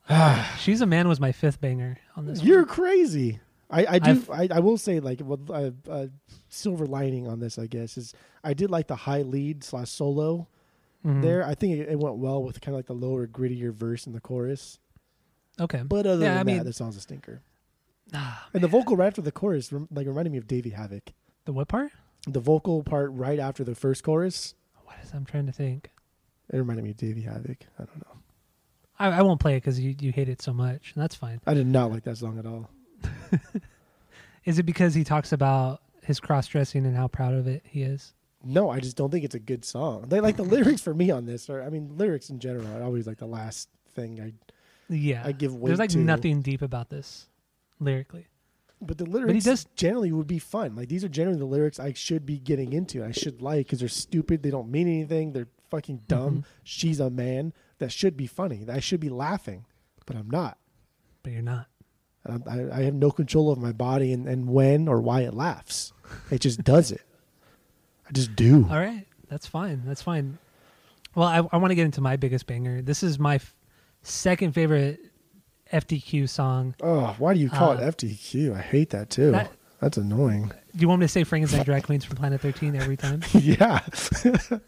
she's a man was my fifth banger on this. You're one. crazy. I, I do. I, I will say like well, uh, uh, silver lining on this, I guess, is I did like the high lead slash solo Mhm. there. I think it, it went well with kind of like the lower, grittier verse in the chorus. Okay, But other yeah, than I that, mean, the song's a stinker. ah, And the vocal right after the chorus, rem- like reminded me of Davey Havok. the what part? The vocal part right after the first chorus, What is? I'm trying to think. it reminded me of Davey Havok. I don't know. I, I won't play it because you you hate it so much. and That's fine. I did not like that song at all. Is it because he talks about his cross dressing and how proud of it he is? no, I just don't think it's a good song. They like the lyrics for me on this, or I mean, lyrics in general are always like the last thing I. Yeah, I give weight There's like to- nothing deep about this lyrically. But the lyrics does- generally would be fun. Like these are generally the lyrics I should be getting into. I should like because they're stupid. They don't mean anything. They're fucking dumb. Mm-hmm. She's a man. That should be funny. That I should be laughing, but I'm not. But you're not. I, I have no control of my body and, and when or why it laughs. It just does it. I just do. All right, that's fine. That's fine. Well, I, I want to get into my biggest banger. This is my f- second favorite FDQ song. Oh, why do you call Uh, it FTQ? I hate that too. that- That's annoying. Do you want me to say Frankenstein drag queens from Planet 13 every time? yeah.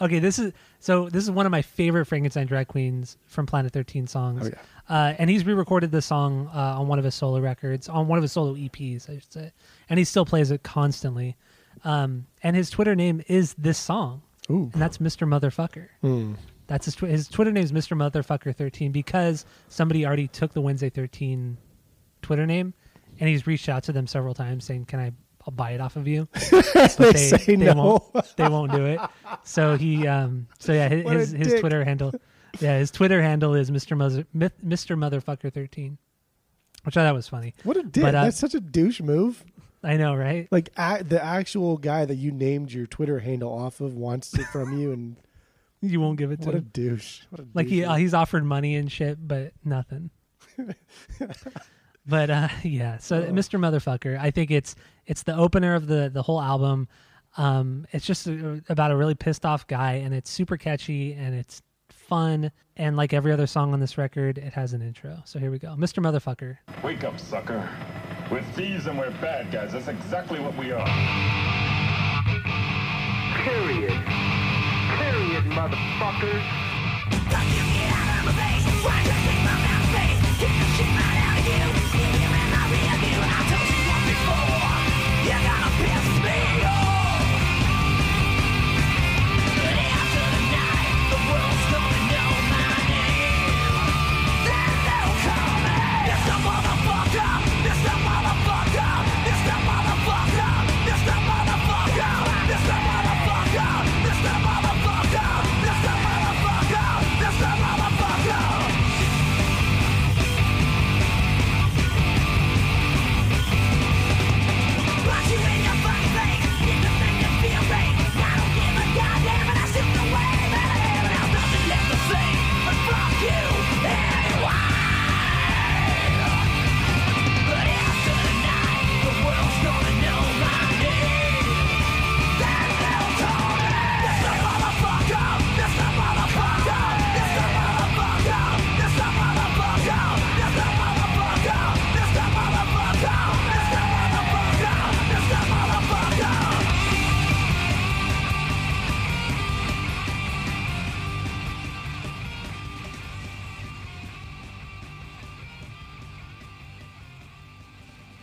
Okay, this is so. This is one of my favorite Frankenstein drag queens from Planet 13 songs. Oh, yeah. Uh, and he's re-recorded this song uh, on one of his solo records, on one of his solo EPs, I should say. And he still plays it constantly. Um, and his Twitter name is this song, Ooh. and that's Mr. Motherfucker. Hmm. That's his, tw- his Twitter name is Mr. Motherfucker 13 because somebody already took the Wednesday 13 Twitter name, and he's reached out to them several times saying, "Can I? I'll buy it off of you." But They say no. Won't, they won't do it. So he, um, so yeah, his his, his. Twitter handle, yeah, his Twitter handle is Mr. Mother, Mr. Motherfucker 13, which I thought was funny. What a dick. But, uh, That's such a douche move. I know, right? Like a, the actual guy that you named your Twitter handle off of wants it from you, and You won't give it to what a douche. What a like he uh, he's offered money and shit, but nothing. but uh, yeah, so Mr. Motherfucker, I think it's it's the opener of the the whole album. Um, it's just a, about a really pissed off guy, and it's super catchy and it's fun. And like every other song on this record, it has an intro. So here we go, Mr. Motherfucker. Wake up, sucker. We're thieves and we're bad guys. That's exactly what we are. Period. Period, motherfuckers.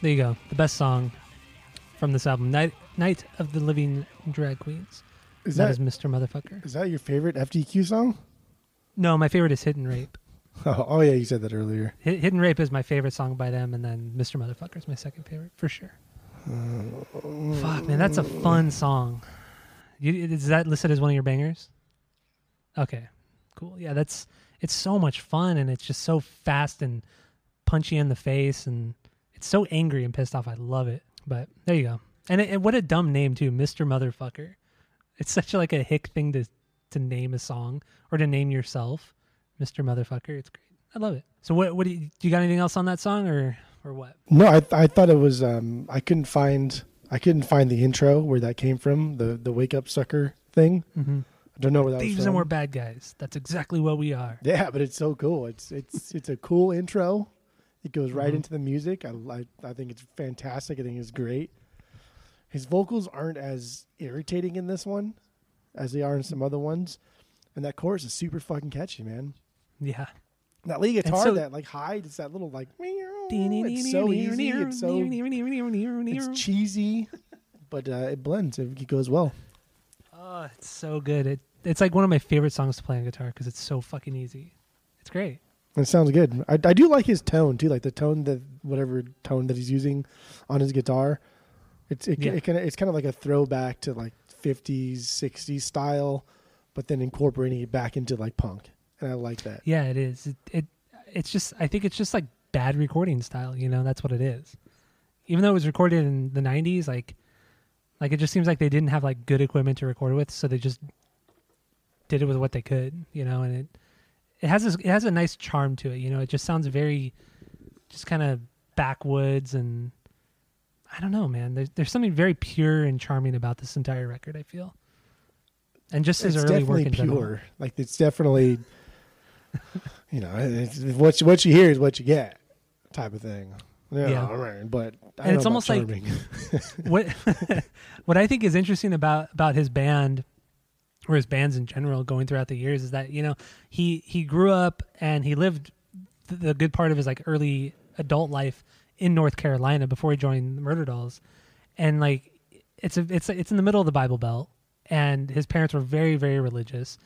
There you go, the best song from this album, Night Night of the Living Drag Queens. Is that that is Mr. Motherfucker. is that your favorite FDQ song? No, my favorite is Hidden Rape. Oh, oh yeah, you said that earlier. Hi- Hidden Rape is my favorite song by them, and then Mr. Motherfucker is my second favorite for sure. Oh. Fuck, man, that's a fun song. You, is that listed as one of your bangers? Okay, cool. Yeah, that's it's so much fun, and it's just so fast and punchy in the face, and it's so angry and pissed off. I love it. But there you go. And, it, and what a dumb name too, Mr. Motherfucker. It's such a, like a hick thing to to name a song or to name yourself, Mr. Motherfucker. It's great. I love it. So what what do you, do you got anything else on that song or or what? No, I I thought it was. Um, I couldn't find. I couldn't find the intro where that came from. The the wake up sucker thing. Mhm. I don't know where that was Thieves and we're bad guys. That's exactly what we are. Yeah, but it's so cool. It's it's it's a cool intro. It goes right Mhm. into the music. I, I I think it's fantastic. I think it's great. His vocals aren't as irritating in this one as they are in some other ones, and that chorus is super fucking catchy, man. Yeah. That lead guitar, so- that like high, it's that little like. It's so easy. It's so it's cheesy, but uh, it blends. It goes well. Oh, it's so good. It it's like one of my favorite songs to play on guitar because it's so fucking easy. It's great. It sounds good. I, I do like his tone too, like the tone that whatever tone that he's using on his guitar. It's it, Yeah. it kind of it's kind of like a throwback to like 50s, 60s style, but then incorporating it back into like punk. And I like that. Yeah, it is. It, it it's just I think it's just like bad recording style, you know, that's what it is. Even though it was recorded in the 90s, like like it just seems like they didn't have like good equipment to record with, so they just did it with what they could, you know, and it it has this, it has a nice charm to it, you know. It just sounds very just kind of backwoods and I don't know, man. There's there's something very pure and charming about this entire record, I feel. And just his it's early work in general. pure. Like it's definitely, you know, it's, what you, what you hear is what you get, type of thing. Yeah, Yeah. all right, but I And it's almost about like- what what I think is interesting about about his band or his bands in general going throughout the years is that you know he he grew up and he lived the good part of his like early adult life in North Carolina before he joined the Murder Dolls, and like it's a it's a, it's in the middle of the Bible Belt, and his parents were very very religious,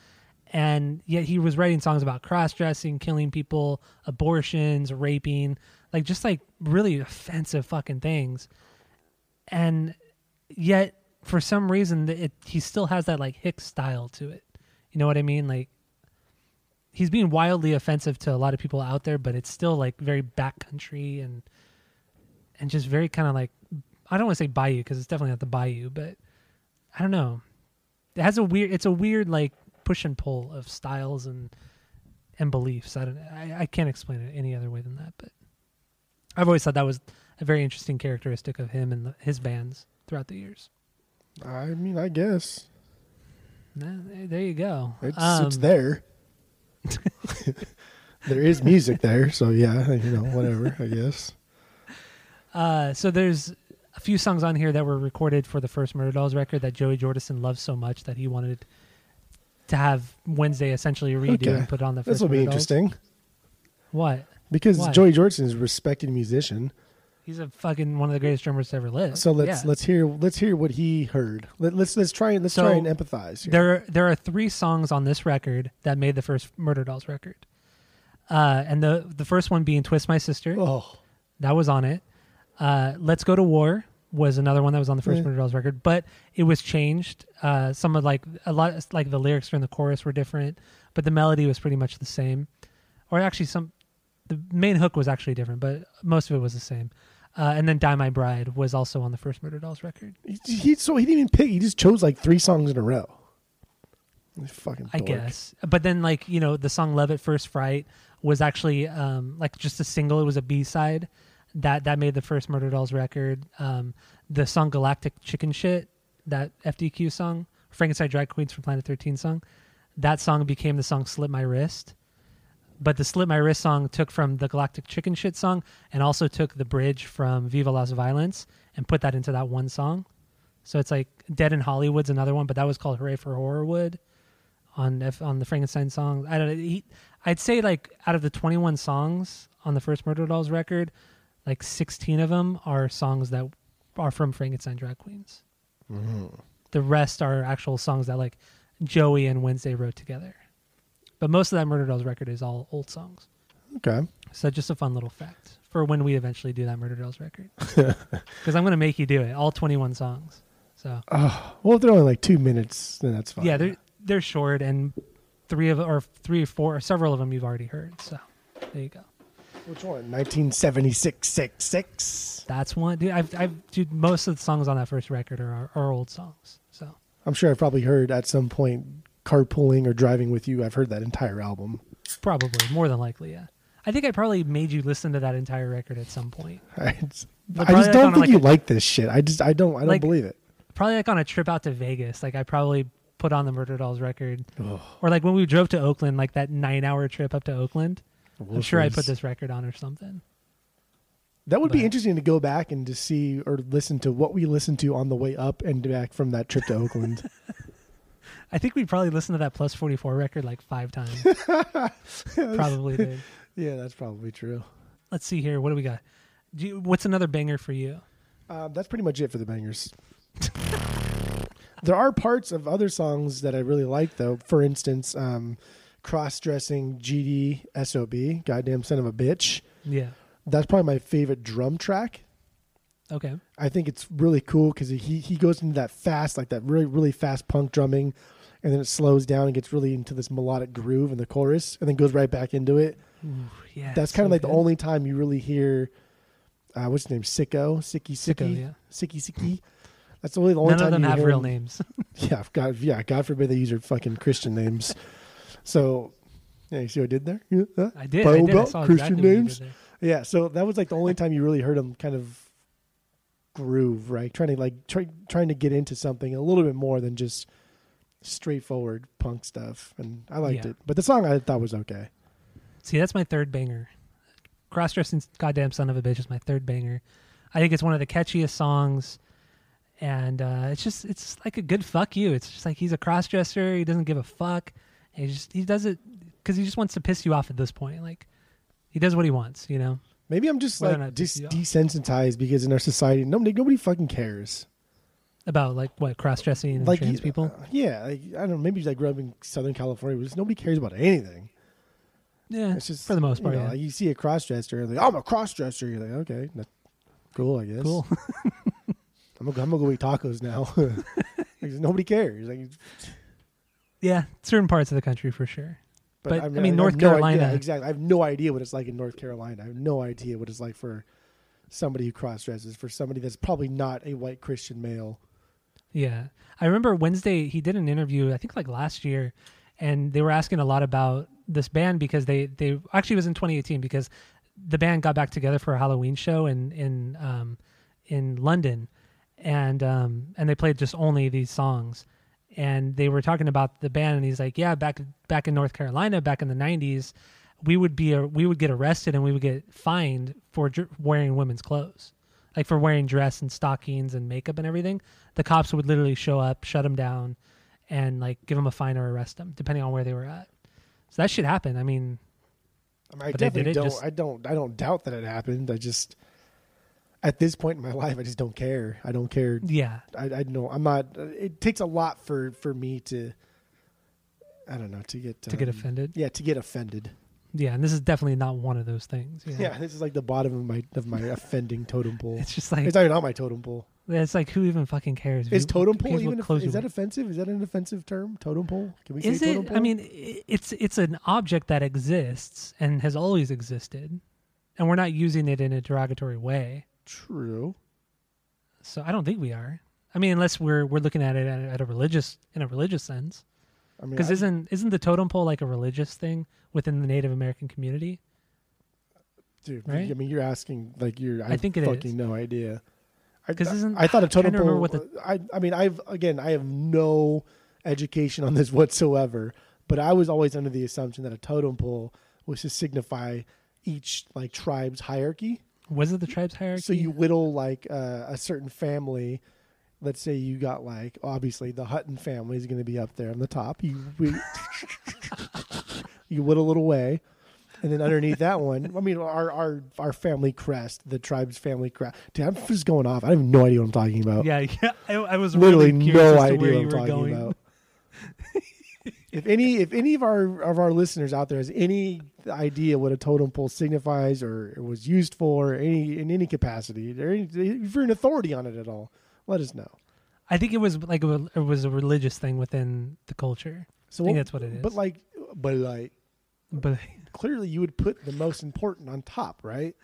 and yet he was writing songs about cross dressing, killing people, abortions, raping, like just like really offensive fucking things, and yet for some reason it he still has that like Hicks style to it. You know what I mean? Like he's being wildly offensive to a lot of people out there, but it's still like very backcountry and and just very kind of like I don't want to say bayou because it's definitely not the bayou, but I don't know. It has a weird. It's a weird like push and pull of styles and and beliefs. I don't. I, I can't explain it any other way than that. But I've always thought that was a very interesting characteristic of him and the, his bands throughout the years. I mean, I guess there- you go. it's Um, it's there. there is music there, so yeah, you know, whatever. I guess. Uh, so there's a few songs on here that were recorded for the first Murder Dolls record that Joey Jordison loves so much that he wanted to have Wednesday essentially redo Okay. and put on the first. This will be interesting What? because? Joey Jordison is a respected musician. He's a fucking one of the greatest drummers to ever live. So let's Yeah. let's hear let's hear what he heard. Let, let's let's try and let's So, try and empathize. Here. There, there are three songs on this record that made the first Murder Dolls record, uh, and the the first one being "Twist My Sister." oh, That was on it. Uh, Let's Go to War was another one that was on the first Yeah. Murder Dolls record, but it was changed. Uh, some of like a lot, like the lyrics during the chorus were different, but the melody was pretty much the same. Or actually, some the main hook was actually different, but most of it was the same. Uh, and then "Die My Bride" was also on the first Murder Dolls record. he, he so he didn't even pick. He just chose like three songs in a row. Fucking. I guess. But then like, you know, the song Love at First Fright was actually um like just a single, it was a B side that that made the first Murder Dolls record. Um the song Galactic Chicken Shit, that FDQ song, Frankenstein Drag Queens from Planet 13 song, that song became the song Slit My Wrist. But the Slit My Wrist song took from the Galactic Chicken Shit song and also took the bridge from Viva Las Violence and put that into that one song. So it's like Dead in Hollywood's another one, but that was called Hooray for Horrorwood on F, on the Frankenstein song. I don't know. He, I'd say like out of the 21 songs on the first Murder Dolls record, like 16 of them are songs that are from Frankenstein Drag Queens. Mm-hmm. The rest are actual songs that like Joey and Wednesday wrote together. But most of that Murder Dolls record is all old songs. Okay. So just a fun little fact for when we eventually do that Murder Dolls record. Because I'm going to make you do it, all 21 songs. So Well, if they're only like two minutes, then that's fine. yeah, they're they're short, and three of or three or four or several of them you've already heard. So there you go. Which one? 1976, six, six. That's one. Dude, I've I've dude, most of the songs on that first record are are old songs. So I'm sure I've probably heard at some point carpooling or driving with you. I've heard that entire album. probably more than likely, yeah. I think I probably made you listen to that entire record at some point. I just, I just don't think like, you a- like this shit. I just I don't I don't Like- believe it. Probably like on a trip out to Vegas. Like I probably put on the Murder Dolls record, or like when we drove to Oakland, like that nine hour trip up to Oakland. I'm sure I put this record on or something. That would be interesting to go back and to see or listen to what we listened to on the way up and back from that trip to Oakland. I think we probably listened to that Plus 44 record like five times. probably did. yeah, that's probably true. Let's see here. What do we got? Do you, what's another banger for you? Um, that's pretty much it for the bangers. there are parts of other songs that I really like, though. For instance, um, cross dressing GD SOB, goddamn son of a bitch. Yeah. That's probably my favorite drum track. Okay. I think it's really cool because he he goes into that fast, like that really really fast punk drumming, and then it slows down and gets really into this melodic groove in the chorus, and then goes right back into it. Yeah. That's kind of like good. the only time you really hear, uh, what's his name, Sicko, Sicky, Sicko, Sicky, yeah. Sicky, Sicky. That's only the only None time of them have real him- names. Yeah, God, yeah, God forbid they use their fucking Christian names. So, yeah, you see what I did there? Yeah, huh? I did. I Bible did. I saw Christian exactly names. Yeah, so that was like the only time you really heard him kind of groove, right? Trying to like try, trying to get into something a little bit more than just straightforward punk stuff, and I liked Yeah. it. But the song I thought was okay. See, that's my third banger. Cross dressing goddamn son of a bitch is my third banger. I think it's one of the catchiest songs, and uh, it's just it's like a good fuck you. It's just like he's a cross dresser. He doesn't give a fuck. And he just he does it because he just wants to piss you off at this point. Like he does what he wants, you know. Maybe I'm just Whether like dis- desensitized because in our society, nobody nobody fucking cares. About like what cross dressing and Like trans you- people. uh, yeah. Like, I don't know. Maybe I grew up in Southern California, but just nobody cares about anything. Yeah, It's just for the most you part. know, yeah. like you see a cross dresser, like I'm a cross dresser. You're like, okay, that's cool, I guess. Cool. I'm gonna, I'm gonna go eat tacos now. Like, nobody cares. Like, yeah, certain parts of the country for sure. But, I mean, have North no Carolina- idea- exactly. I have no idea what it's like in North Carolina. I have no idea what it's like for somebody who cross dresses, for somebody that's probably not a white Christian male. Yeah. I remember Wednesday he did an interview, I think like last year, and they were asking a lot about this band because they they actually was in 2018 because the band got back together for a Halloween show in in um in London and um and they played just only these songs and they were talking about the band and he's like, "Yeah, back back in North Carolina back in the 90s, we would be a, we would get arrested and we would get fined for dr- wearing women's clothes." like for wearing dress and stockings and makeup and everything, the cops would literally show up, shut them down, and like give them a fine or arrest them, depending on where they were at. So that should happen. I mean, I, mean, I But they did definitely don't. just- I don't. I don't doubt that it happened. I just, at this point in my life, I just don't care. I don't care. yeah, I, I know I'm not. It takes a lot for for me to. I don't know to get to get um, offended. Yeah, to get offended. Yeah, and this is definitely not one of those things. you know? Yeah, this is like the bottom of my of my offending totem pole. it's just like It's not even on my totem pole. it's like who even fucking cares? Is Who- totem who pole cares what even? clothes Is that wear? offensive? Is that an offensive term? Totem pole? Can we Is say it? totem pole? I mean, i- it's it's an object that exists and has always existed, and we're not using it in a derogatory way. true. So I don't think we are. I mean, unless we're we're looking at it at, a- at a religious in a religious sense. I mean, Because I- isn't isn't the totem pole like a religious thing within the Native American community? dude, right? I mean, you're asking like you're. I, I think it fucking is. no idea. I, 'Cause I- isn't- I thought a totem to pole. what the- I I mean, I've again, I have no education on this whatsoever. But I was always under the assumption that a totem pole was to signify each like tribe's hierarchy. Was it the tribes hierarchy? So you whittle like uh, a certain family. Let's say you got like obviously the Hutton family is going to be up there on the top. You we, you whittle it away, and then underneath that one, I mean our our our family crest, the tribe's family crest. Dude, I'm just going off. I have no idea what I'm talking about. yeah, yeah. I, I was literally really no idea what I'm talking going. about. if any if any of our of our listeners out there has any idea what a totem pole signifies or it was used for any in any capacity, any, if you're an authority on it at all, let us know. I think it was like a, it was a religious thing within the culture. So I think that's what it is. But like, but like, But clearly you would put the most important on top, right?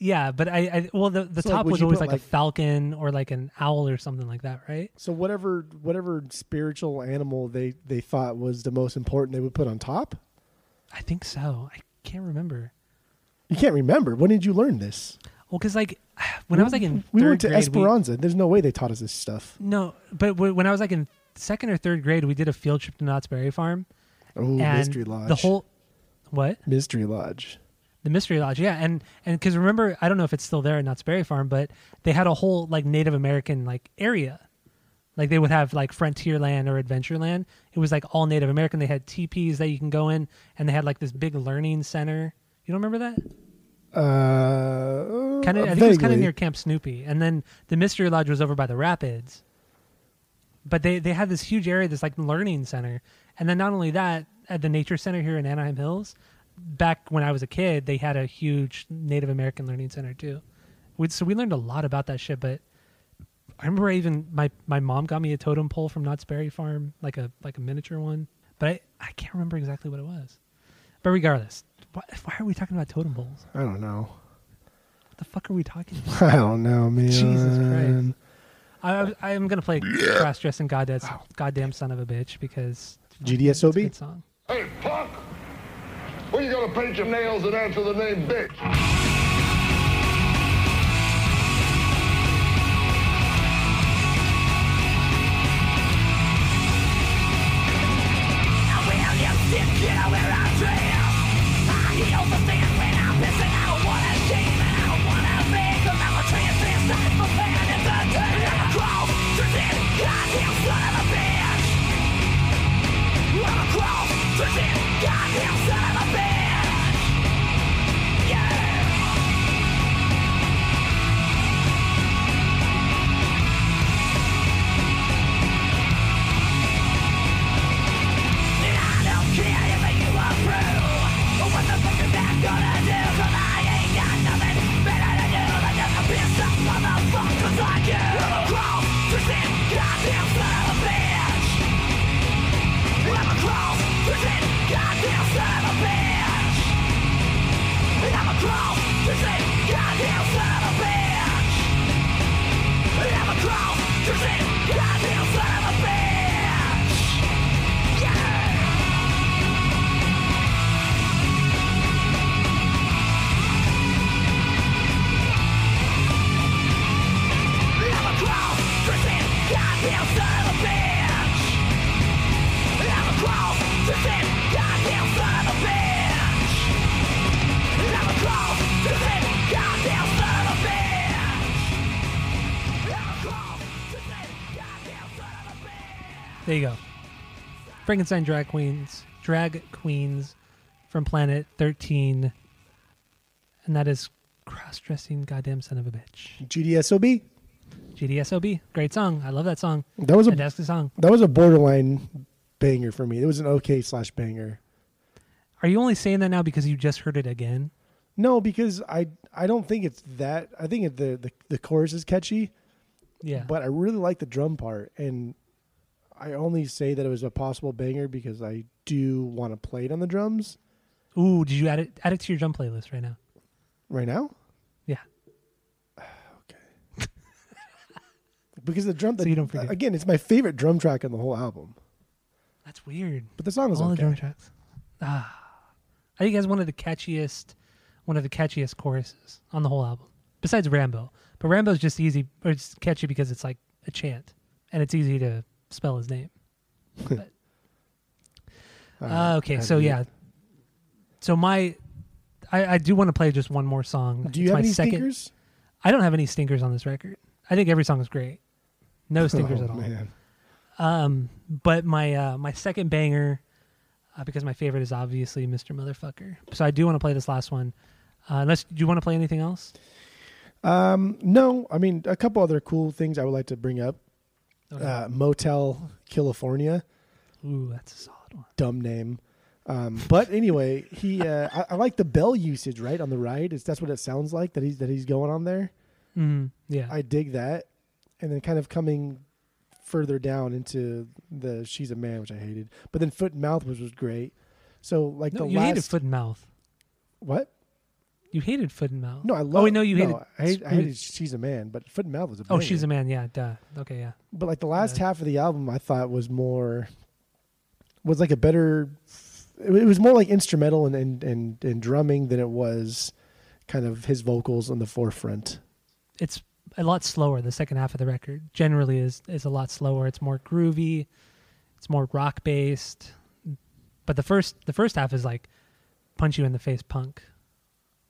yeah, but I, I well the the So, top would was always like, like- a falcon or like an owl or something like that, right? So whatever whatever spiritual animal they they thought was the most important, they would put on top. I think so. I can't remember. You can't remember. When did you learn this? Well, because like when I was like in we third went to grade, we- Esperanza. There's no way they taught us this stuff. no, but w- when I was like in second or third grade, we did a field trip to Knott's Berry Farm. Oh, Mystery Lodge. The whole what Mystery Lodge. the Mystery Lodge, yeah, and and because remember, I don't know if it's still there at Knott's Berry Farm, but they had a whole like Native American like area. Like they would have like Frontierland or Adventureland. It was like all Native American. They had teepees that you can go in, and they had like this big learning center. You don't remember that? Uh, Kind of, I think it was kind of near Camp Snoopy, and then the Mystery Lodge was over by the Rapids. But they they had this huge area, this like learning center, and then not only that, at the Nature Center here in Anaheim Hills, back when I was a kid, they had a huge Native American learning center too, We, so we learned a lot about that shit. But I remember even my my mom got me a totem pole from Knott's Berry Farm, like a like a miniature one. But I, I can't remember exactly what it was. But regardless, why, why are we talking about totem poles? I don't know. What the fuck are we talking about? I don't know, man. Jesus Christ. I, I am gonna play cross dressing goddamn goddamn son of a bitch because GDSOB? good song. Hey, punk! When you gonna paint your nails and answer the name bitch? Frankenstein drag queens, drag queens from Planet Thirteen, and that is cross-dressing goddamn son of a bitch. GDSOB. GDSOB, great song. I love that song. That was a Fantastic song. that was a borderline banger for me. It was an okay slash banger. Are you only saying that now because you just heard it again? No, because I I don't think it's that. I think it, the, the the chorus is catchy, Yeah. but I really like the drum part, and I only say that it was a possible banger because I do want to play it on the drums Ooh, did you add it add it to your drum playlist right now? right now. Yeah. Okay. because the drum, So you don't forget. again, it's my favorite drum track on the whole album. That's weird. But the song is All the okay. drum tracks. Ah. I think it has one of the catchiest one of the catchiest choruses on the whole album. Besides Rambo. But Rambo's just easy or it's catchy because it's like a chant. And it's easy to spell his name. But, uh, okay, so yeah. So my I, I do want to play just one more song. Do you It's have my any second, stinkers? I don't have any stinkers on this record. I think every song is great. No stinkers Oh, at all. Man. Um, but my uh, my second banger, uh, because my favorite is obviously Mr. Motherfucker. So I do want to play this last one. Uh, unless do you want to play anything else? Um, no, I mean a couple other cool things I would like to bring up. Okay. Uh, Motel California, Ooh, that's a solid one. dumb name. Um, but anyway, he uh, I, I like the bell usage right on the ride. Is that's what it sounds like that he's that he's going on there. Mm-hmm. yeah. I dig that, and then kind of coming further down into the she's a man, which I hated. But then foot and mouth which was great. So like no, the you last hated foot and mouth. what? You hated foot and mouth. No, I oh, love. Oh, no, you hated. I, hate, I hated she's a man, but foot and mouth was a. Oh, banger. she's a man. Yeah. Duh. Okay. Yeah. But like the last Yeah. half of the album, I thought was more was like a better. It it was more like instrumental and and and, and drumming than it was kind of his vocals on the forefront. It's a lot slower. The second half of the record generally is is a lot slower. It's more groovy. It's more rock based. But the first the first half is like punch you in the face punk,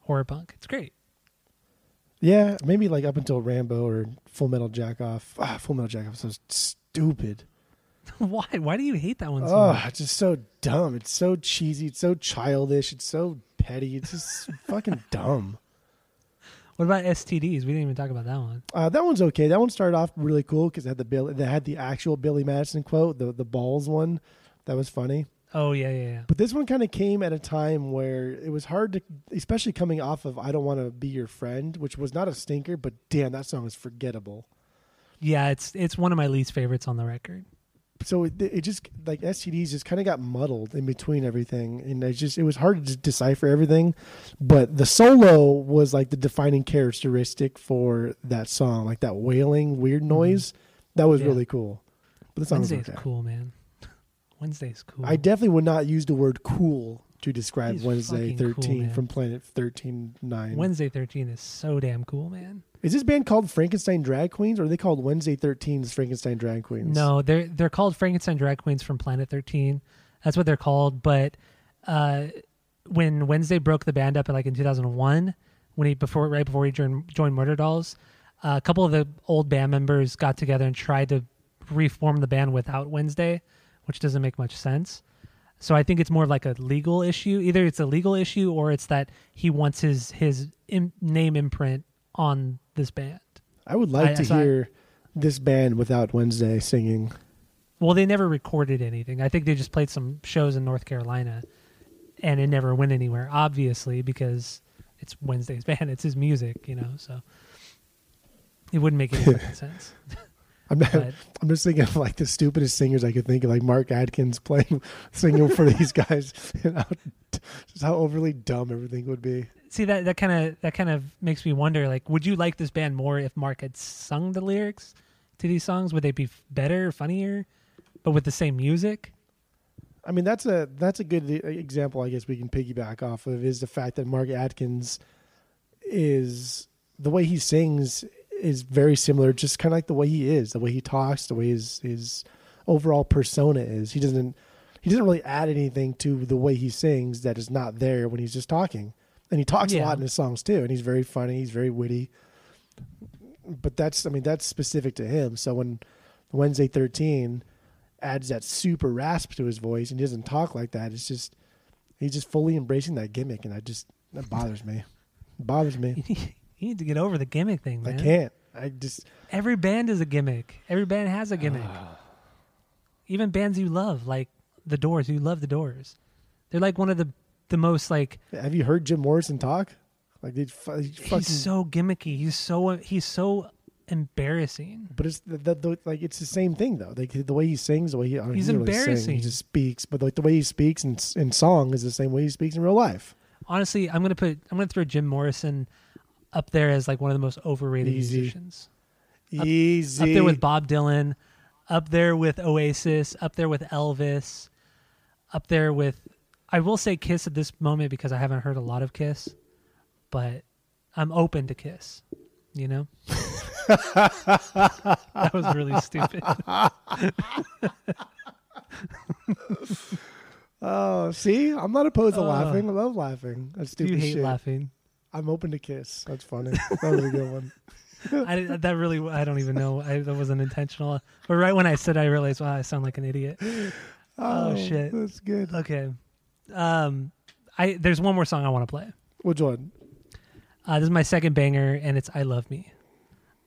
horror punk. It's great. Yeah, maybe like up until Rambo or Full Metal Jack Off. Ah, Full Metal Jack Off is so stupid. Why? Why do you hate that one so Oh, much? it's just so dumb. It's so cheesy. It's so childish. It's so petty. It's just fucking dumb. What about STDs? We didn't even talk about that one. Uh, that one's okay. That one started off really cool because it had the Bill, they had the actual Billy Madison quote, the the balls one. That was funny. Oh yeah, yeah, yeah. But this one kind of came at a time where it was hard to, especially coming off of "I Don't Want to Be Your Friend," which was not a stinker, but damn, that song is forgettable. Yeah, it's it's one of my least favorites on the record. So it, it just like STDs just kind of got muddled in between everything, and it just it was hard to just decipher everything. But the solo was like the defining characteristic for that song, like that wailing weird noise. That was Mm-hmm. Yeah. really cool. But the song was Wednesday's okay. cool, man. Wednesday's cool. I definitely would not use the word cool to describe He's Wednesday fucking cool, 13 man. from Planet 13 9. Wednesday 13 is so damn cool, man. Is this band called Frankenstein Drag Queens or are they called Wednesday 13's Frankenstein Drag Queens? No, they're they're called Frankenstein drag queens from Planet 13. That's what they're called. But uh, when Wednesday broke the band up, like in 2001, when he before right before he joined, joined Murder Dolls, uh, a couple of the old band members got together and tried to reform the band without Wednesday, which doesn't make much sense. So I think it's more like a legal issue. Either it's a legal issue or it's that he wants his his Im- name imprint on this band. I would like I- to so I- hear this band without Wednesday singing. Well, they never recorded anything. I think they just played some shows in North Carolina, and it never went anywhere. Obviously, because it's Wednesday's band, it's his music, you know. So it wouldn't make any sense. I'm not, But- I'm just thinking of like the stupidest singers I could think of, like Mark Adkins playing, singing for these guys, You know, just how overly dumb everything would be. See that that kind of that kind of makes me wonder. Like, would you like this band more if Mark had sung the lyrics to these songs? Would they be better, funnier, but with the same music? I mean, that's a that's a good example. I guess we can piggyback off of is the fact that Mark Adkins is the way he sings is very similar, just kind of like the way he is, the way he talks, the way his his overall persona is. He doesn't he doesn't really add anything to the way he sings that is not there when he's just talking. And he talks a lot in his songs too, and he's very funny. He's very witty. But that's I mean that's specific to him. So when Wednesday thirteen adds that super rasp to his voice and he doesn't talk like that, it's just he's just fully embracing that gimmick, and I just that bothers me. It bothers me. You need to get over the gimmick thing, man. I can't. I just Every band is a gimmick. Every band has a gimmick. Ah. Even bands you love, like the Doors. You love the Doors. They're like one of the the most like have you heard Jim Morrison talk? Like they fu- he fucking. he's so gimmicky. He's so he's so embarrassing. but it's the, the, the, like it's the same thing though. Like the way he sings, the way he I mean, He's he doesn't really sing, embarrassing. he just speaks, but like the way he speaks in in song is the same way he speaks in real life. Honestly, I'm gonna put I'm gonna throw Jim Morrison up there as like one of the most overrated Easy. musicians. Easy Up there with Bob Dylan, up there with Oasis, up there with Elvis, up there with I will say Kiss at this moment because I haven't heard a lot of Kiss, but I'm open to Kiss. You know? that was really stupid. Oh, see, I'm not opposed to Uh, laughing. I love laughing. That's stupid you hate shit. laughing. I'm open to kiss. That's funny. that was a good one. I, that really, I don't even know. I, that wasn't intentional. But right when I said, I realized, wow, I sound like an idiot. Oh, shit. That's good. Okay. Um, I there's one more song I want to play. Which one? Uh, this is my second banger, and it's "I Love Me."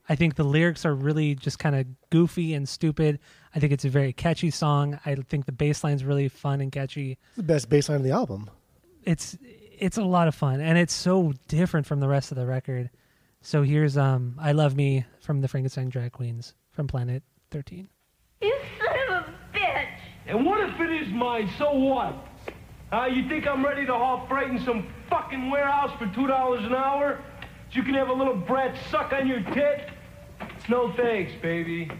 I think the lyrics are really just kind of goofy and stupid. I think it's a very catchy song. I think the bass line's really fun and catchy. It's the best bass line of the album. It's it's a lot of fun, and it's so different from the rest of the record. So here's um, "I Love Me" from the Frankenstein Drag Queens from Planet Thirteen. You son of a bitch! And what if it is mine? So what? Uh, you think I'm ready to haul freight in some fucking warehouse for two dollars an hour? So you can have a little brat suck on your tit? No thanks, baby.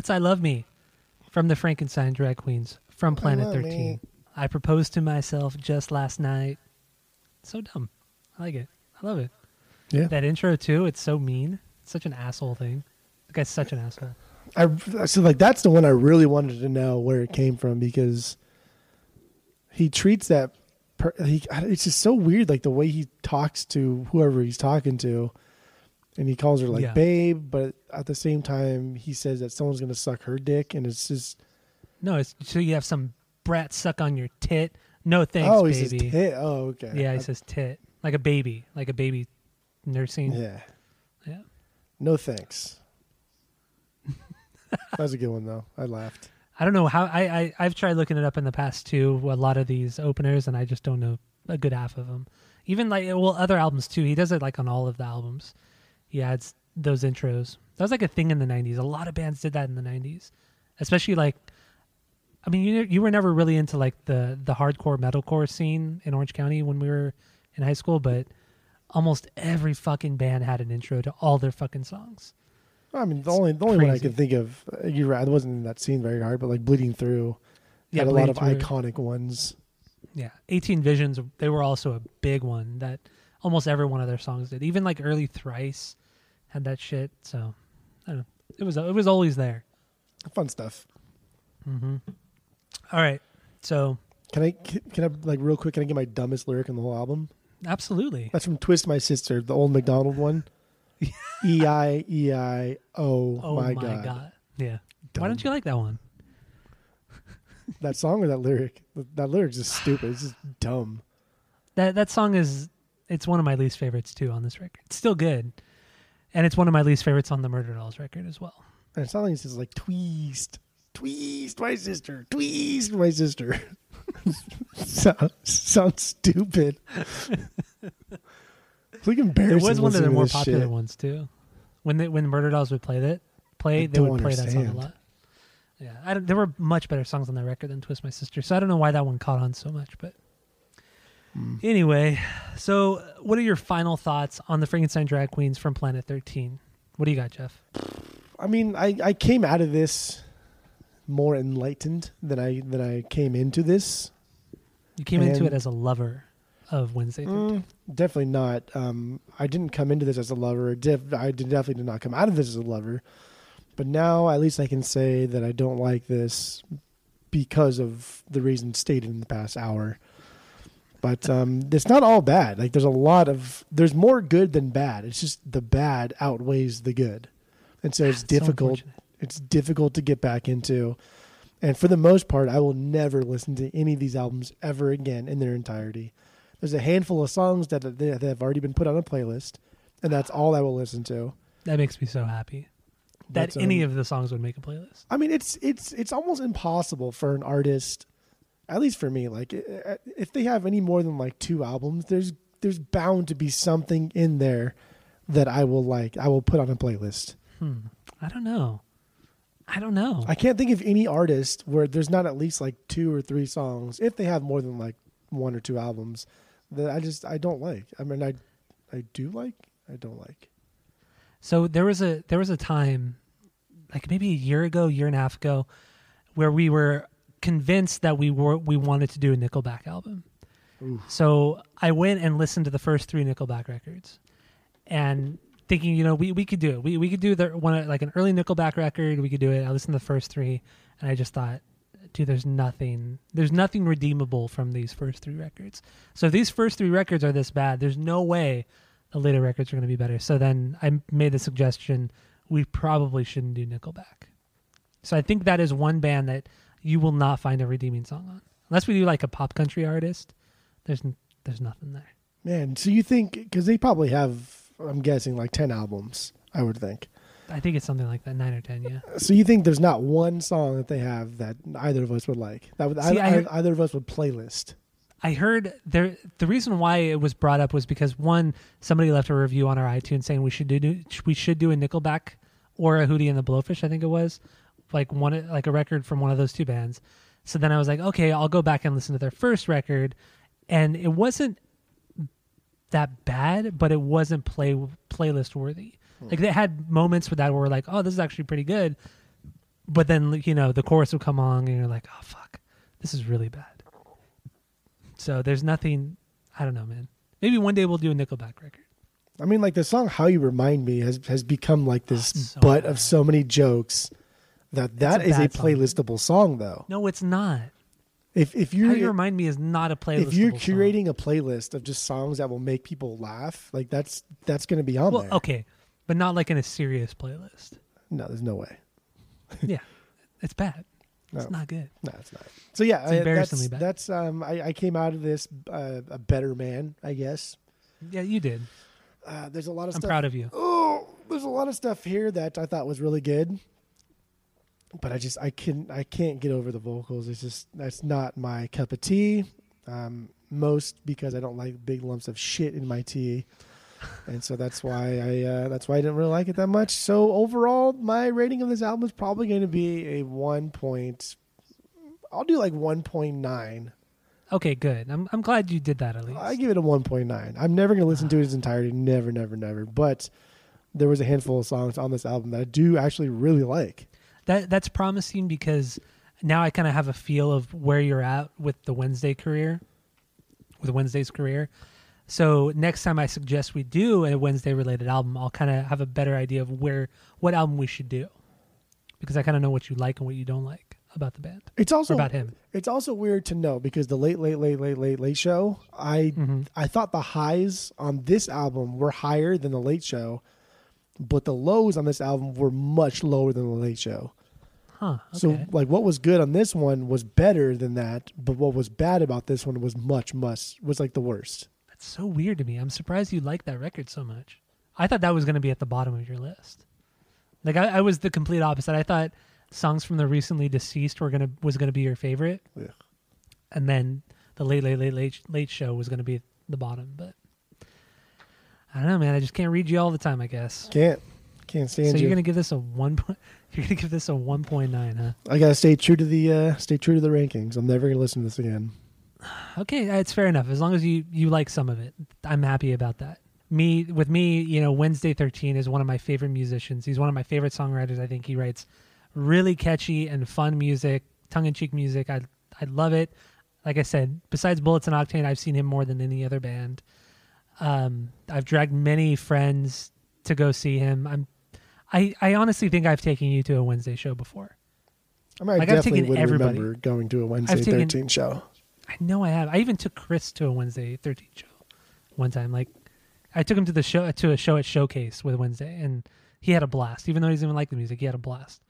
That's I Love Me from the Frankenstein Drag Queens from Planet Love 13. Me. I proposed to myself just last night. So dumb. I like it. I love it. Yeah. That intro, too, it's so mean. It's such an asshole thing. The guy's such an asshole. I so like that's the one I really wanted to know where it came from because he treats that. Per, he it's just so weird, like the way he talks to whoever he's talking to, and he calls her like Yeah. babe, but at the same time he says that someone's gonna suck her dick, and it's just No, it's so you have some brat suck on your tit. No thanks, oh, he baby. says tit. Oh, okay. Yeah, he I- says tit. Like a baby. Like a baby nursing. yeah. Yeah. No thanks. that was a good one though. I laughed. I don't know how I, I I've tried looking it up in the past too. A lot of these openers, and I just don't know a good half of them. Even like well, other albums too. He does it like on all of the albums. He adds those intros. That was like a thing in the '90s. A lot of bands did that in the '90s, especially like. I mean, you you were never really into like the the hardcore metalcore scene in Orange County when we were in high school, but almost every fucking band had an intro to all their fucking songs. I mean, the only the only one I can think of, uh, you're right. I wasn't in that scene very hard, but like Bleeding Through Yeah, had a lot of Through. iconic ones. Yeah, 18 Visions, they were also a big one that almost every one of their songs did. Even like early Thrice had that shit. So I don't know. It was it was always there. Fun stuff. Mm-hmm. All right, so Can I can I like real quick? Can I get my dumbest lyric in the whole album? absolutely, That's from Twist My Sister, the old McDonald one. E I E I O oh my, my, god. god. yeah. Why don't you like that one? That song or that lyric? That lyric's just stupid. It's just dumb. That that song is it's one of my least favorites too on this record. It's still good, and it's one of my least favorites on the Murder Dolls record as well. And it's not like it's just like twist, twist my sister, twist my sister. sounds, sounds stupid. it's like It embarrassing. was one of the more popular shit. ones too. When they, when Murder Dolls would play that, play I they would play that song a lot. Yeah, I don't, there were much better songs on that record than "Twist My Sister," so I don't know why that one caught on so much. But Hmm. anyway, so what are your final thoughts on the Frankenstein drag queens from Planet Thirteen? What do you got, Jeff? I mean, I, I came out of this more enlightened than I than I came into this. You came into it as a lover of Wednesday. 13. Mm, definitely not. Um, I didn't come into this as a lover. Def- I did definitely did not come out of this as a lover. But now, at least, I can say that I don't like this because of the reasons stated in the past hour. But um, it's not all bad. Like there's a lot of there's more good than bad. It's just the bad outweighs the good, and so it's It's so difficult. unfortunate. it's difficult to get back into. And for the most part, I will never listen to any of these albums ever again in their entirety. There's a handful of songs that that have already been put on a playlist, and that's all I will listen to. That makes me so happy that But, any um, of the songs would make a playlist. I mean, it's it's it's almost impossible for an artist, at least for me. Like, if they have any more than like two albums, there's there's bound to be something in there that I will like. I will put on a playlist. Hmm. I don't know. I don't know. I can't think of any artist where there's not at least like two or three songs, if they have more than like one or two albums, that I just I don't like. I mean, I I do like, I don't like. So there was a there was a time, like maybe a year ago, year and a half ago, where we were convinced that we were we wanted to do a Nickelback album. So I went and listened to the first three Nickelback records, and thinking, you know, we, we could do it. We we could do the one like an early Nickelback record. We could do it. I listened to the first three, and I just thought, dude, there's nothing there's nothing redeemable from these first three records. So if these first three records are this bad, there's no way the later records are going to be better. So then I made the suggestion we probably shouldn't do Nickelback. So I think that is one band that you will not find a redeeming song on, unless we do like a pop country artist. There's there's nothing there. Man, so you think because they probably have, I'm guessing like ten albums, I would think. I think it's something like that, nine or ten. Yeah. So you think there's not one song that they have that either of us would like? That would See, either, I- either of us would playlist. I heard there. The reason why it was brought up was because one, somebody left a review on our iTunes saying we should do we should do a Nickelback or a Hootie and the Blowfish. I think it was like one like a record from one of those two bands. So then I was like, okay, I'll go back and listen to their first record, and it wasn't that bad, but it wasn't play playlist worthy. Hmm. Like they had moments with that where we're like, oh, this is actually pretty good, but then you know the chorus would come on and you're like, oh fuck, this is really bad. So there's nothing. I don't know, man. Maybe one day we'll do a Nickelback record. I mean, like the song "How You Remind Me" has has become like this it's so butt bad. of so many jokes that that a is a, bad song. playlistable song, though. No, it's not. If if How you're you remind me is not a playlist. if you're curating a playlist of just songs that will make people laugh, like that's that's going to be on well, there. okay, but not like in a serious playlist. No, there's no way. yeah, it's bad. No. It's not good. No, it's not. So yeah, It's I- embarrassingly that's, bad. That's um, I, I came out of this uh, a better man, I guess. Yeah, you did. Uh, there's a lot of I'm stuff. proud of you. Oh, there's a lot of stuff here that I thought was really good, but I just I can I can't get over the vocals. It's just that's not my cup of tea. Um, most because I don't like big lumps of shit in my tea, and so that's why I uh, that's why I didn't really like it that much. So overall, my rating of this album is probably going to be a one point. I'll do like one point nine. Okay, good. I'm I'm glad you did that at least. I give it a 1.9. I'm never going to listen to it in its entirety. Never, never, never. But there was a handful of songs on this album that I do actually really like. That that's promising because now I kind of have a feel of where you're at with the Wednesday career, with Wednesday's career. So next time I suggest we do a Wednesday related album, I'll kind of have a better idea of where what album we should do, because I kind of know what you like and what you don't like about the band. It's also about him. It's also weird to know because the late, late, late, late, late, late show. I Mm-hmm. I thought the highs on this album were higher than the late show, but the lows on this album were much lower than the late show. Huh? So like what was good on this one was better than that, but what was bad about this one was much, much was like the worst. That's so weird to me. I'm surprised you like that record so much. I thought that was going to be at the bottom of your list. Like I, I was the complete opposite. I thought songs from the recently deceased were gonna was gonna be your favorite, Yeah. and then the late late late late late show was gonna be the bottom. But I don't know, man. I just can't read you all the time. I guess. Can't can't stand it. So you. you're gonna give this a one point. You're gonna give this a one point nine, huh? I gotta stay true to the uh, stay true to the rankings. I'm never gonna listen to this again. Okay, it's fair enough. As long as you you like some of it, I'm happy about that. Me with me, you know, Wednesday 13 is one of my favorite musicians. He's one of my favorite songwriters. I think he writes really catchy and fun music, tongue in cheek music. I I love it. Like I said, besides Bullets and Octane, I've seen him more than any other band. Um, I've dragged many friends to go see him. I'm I I honestly think I've taken you to a Wednesday show before. I mean, I Like, definitely would everybody. remember going to a Wednesday I've taken- 13 show. I know I have. I even took Chris to a Wednesday 13 show one time. Like, I took him to the show to a show at Showcase with Wednesday, and he had a blast. Even though he doesn't even like the music, he had a blast.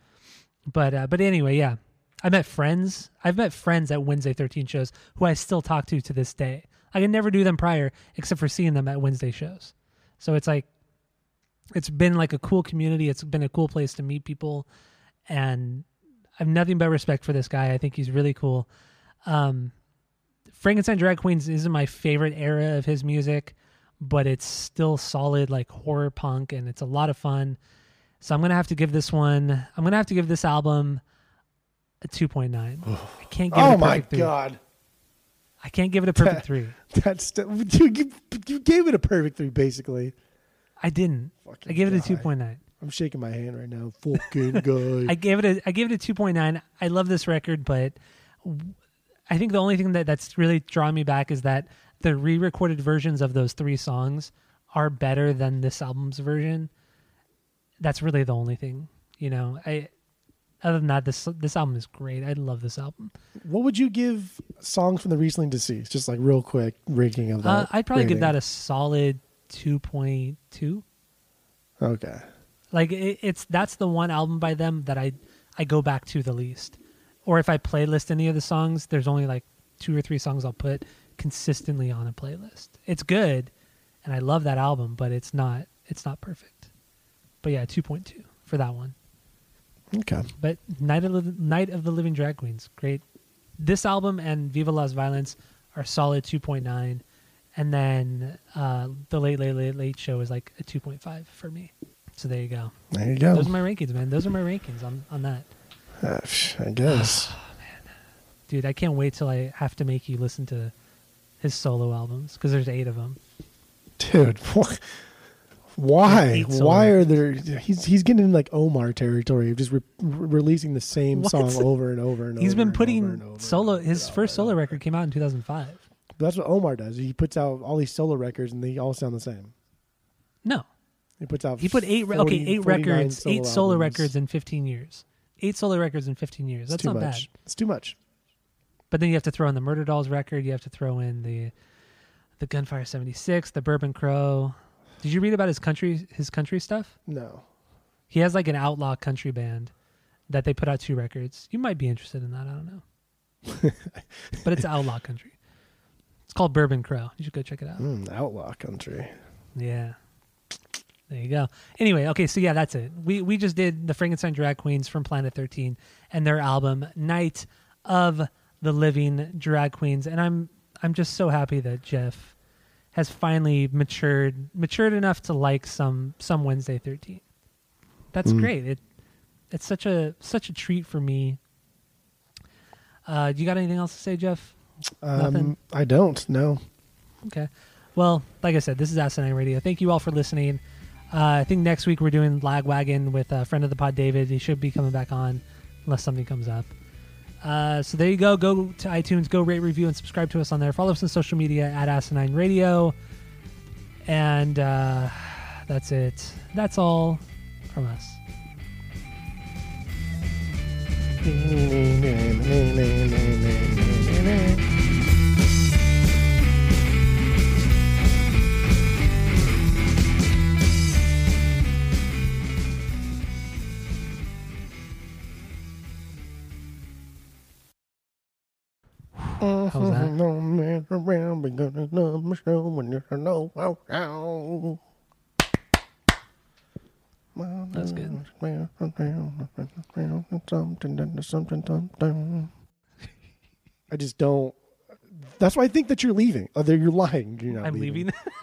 But uh, but anyway, yeah, I met friends. I've met friends at Wednesday 13 shows who I still talk to to this day. I can never do them prior, except for seeing them at Wednesday shows. So it's like, it's been like a cool community. It's been a cool place to meet people, and I have nothing but respect for this guy. I think he's really cool. Um, Frankenstein Drag Queens isn't my favorite era of his music, but it's still solid, like horror punk, and it's a lot of fun. So I'm gonna have to give this one. I'm gonna have to give this album a 2.9. I can't give it Oh a my perfect three. god, I can't give it a perfect three. that's dude, you, you gave it a perfect three basically. I didn't. Fucking I gave it a guy. 2.9. I'm shaking my hand right now. Fucking guy. I gave it a I gave it a 2.9. I love this record, but I think the only thing that that's really drawing me back is that the re-recorded versions of those three songs are better than this album's version. That's really the only thing, you know. I other than that, this this album is great. I love this album. what would you give songs from the recently deceased? Just like real quick ranking of that. Uh, I'd probably give that a solid 2.2. okay. Like it, it's that's the one album by them that I I go back to the least. Or if I playlist any of the songs, there's only like two or three songs I'll put consistently on a playlist. It's good, and I love that album, but it's not it's not perfect. But yeah, two point two for that one. Okay. But Night of the Night of the Living Drag Queens, great. This album and Viva Las Violence are solid two point nine, and then uh, the Late Late Late Late Show is like a two point five for me. So there you go. There you go. Those are my rankings, man. Those are my rankings on on that. Uh, I guess. Dude, I can't wait till I have to make you listen to his solo albums because there's eight of them. Dude, what, Why? Why are there? He's he's getting in like Omar territory of just re- re- releasing the same What? song over and over and He's over. He's been and putting over and over. solo. His first solo record came out in 2005. That's what Omar does. He puts out all these solo records and they all sound the same. No, He puts out. he put eight. re- 40 okay, eight 49 records, eight solo albums. records in 15 years. Eight solo records in 15 years. That's too not much. bad. It's too much. But then you have to throw in the Murder Dolls record. You have to throw in the the Gunfire 76, the Bourbon Crow. Did you read about his country his country stuff? No. He has like an outlaw country band that they put out two records. You might be interested in that. I don't know. but it's outlaw country. It's called Bourbon Crow. You should go check it out. Mm, outlaw country. Yeah. There you go. Anyway, okay, so yeah, that's it. We we just did the Frankenstein drag queens from Planet 13 and their album Night of the Living Drag Queens and I'm I'm just so happy that Jeff has finally matured matured enough to like some some Wednesday 13. That's Mm. great. It it's such a such a treat for me. Uh, do you got anything else to say, Jeff? Nothing? Um, I don't. No. Okay. Well, like I said, this is Asinine Radio. Thank you all for listening. Uh, I think next week we're doing Lagwagon with a friend of the pod, David. He should be coming back on unless something comes up. Uh, so there you go. Go to iTunes, go rate, review, and subscribe to us on there. Follow us on social media at Asinine Radio. And uh, that's it. That's all from us. How's mm-hmm. that? No man around, we gonna my show when you know how. how. That's good. I just don't. That's why I think that you're leaving. Oh, that you're lying. You're not I'm leaving.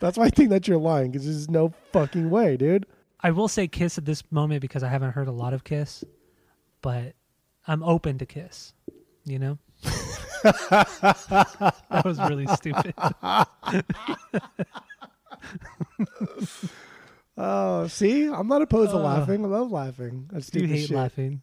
That's why I think that you're lying because there's no fucking way, dude. I will say Kiss at this moment because I haven't heard a lot of Kiss, but I'm open to Kiss. You know? that was really stupid. Oh, see, I'm not opposed to Uh, laughing. I love laughing. That's you hate shit. laughing.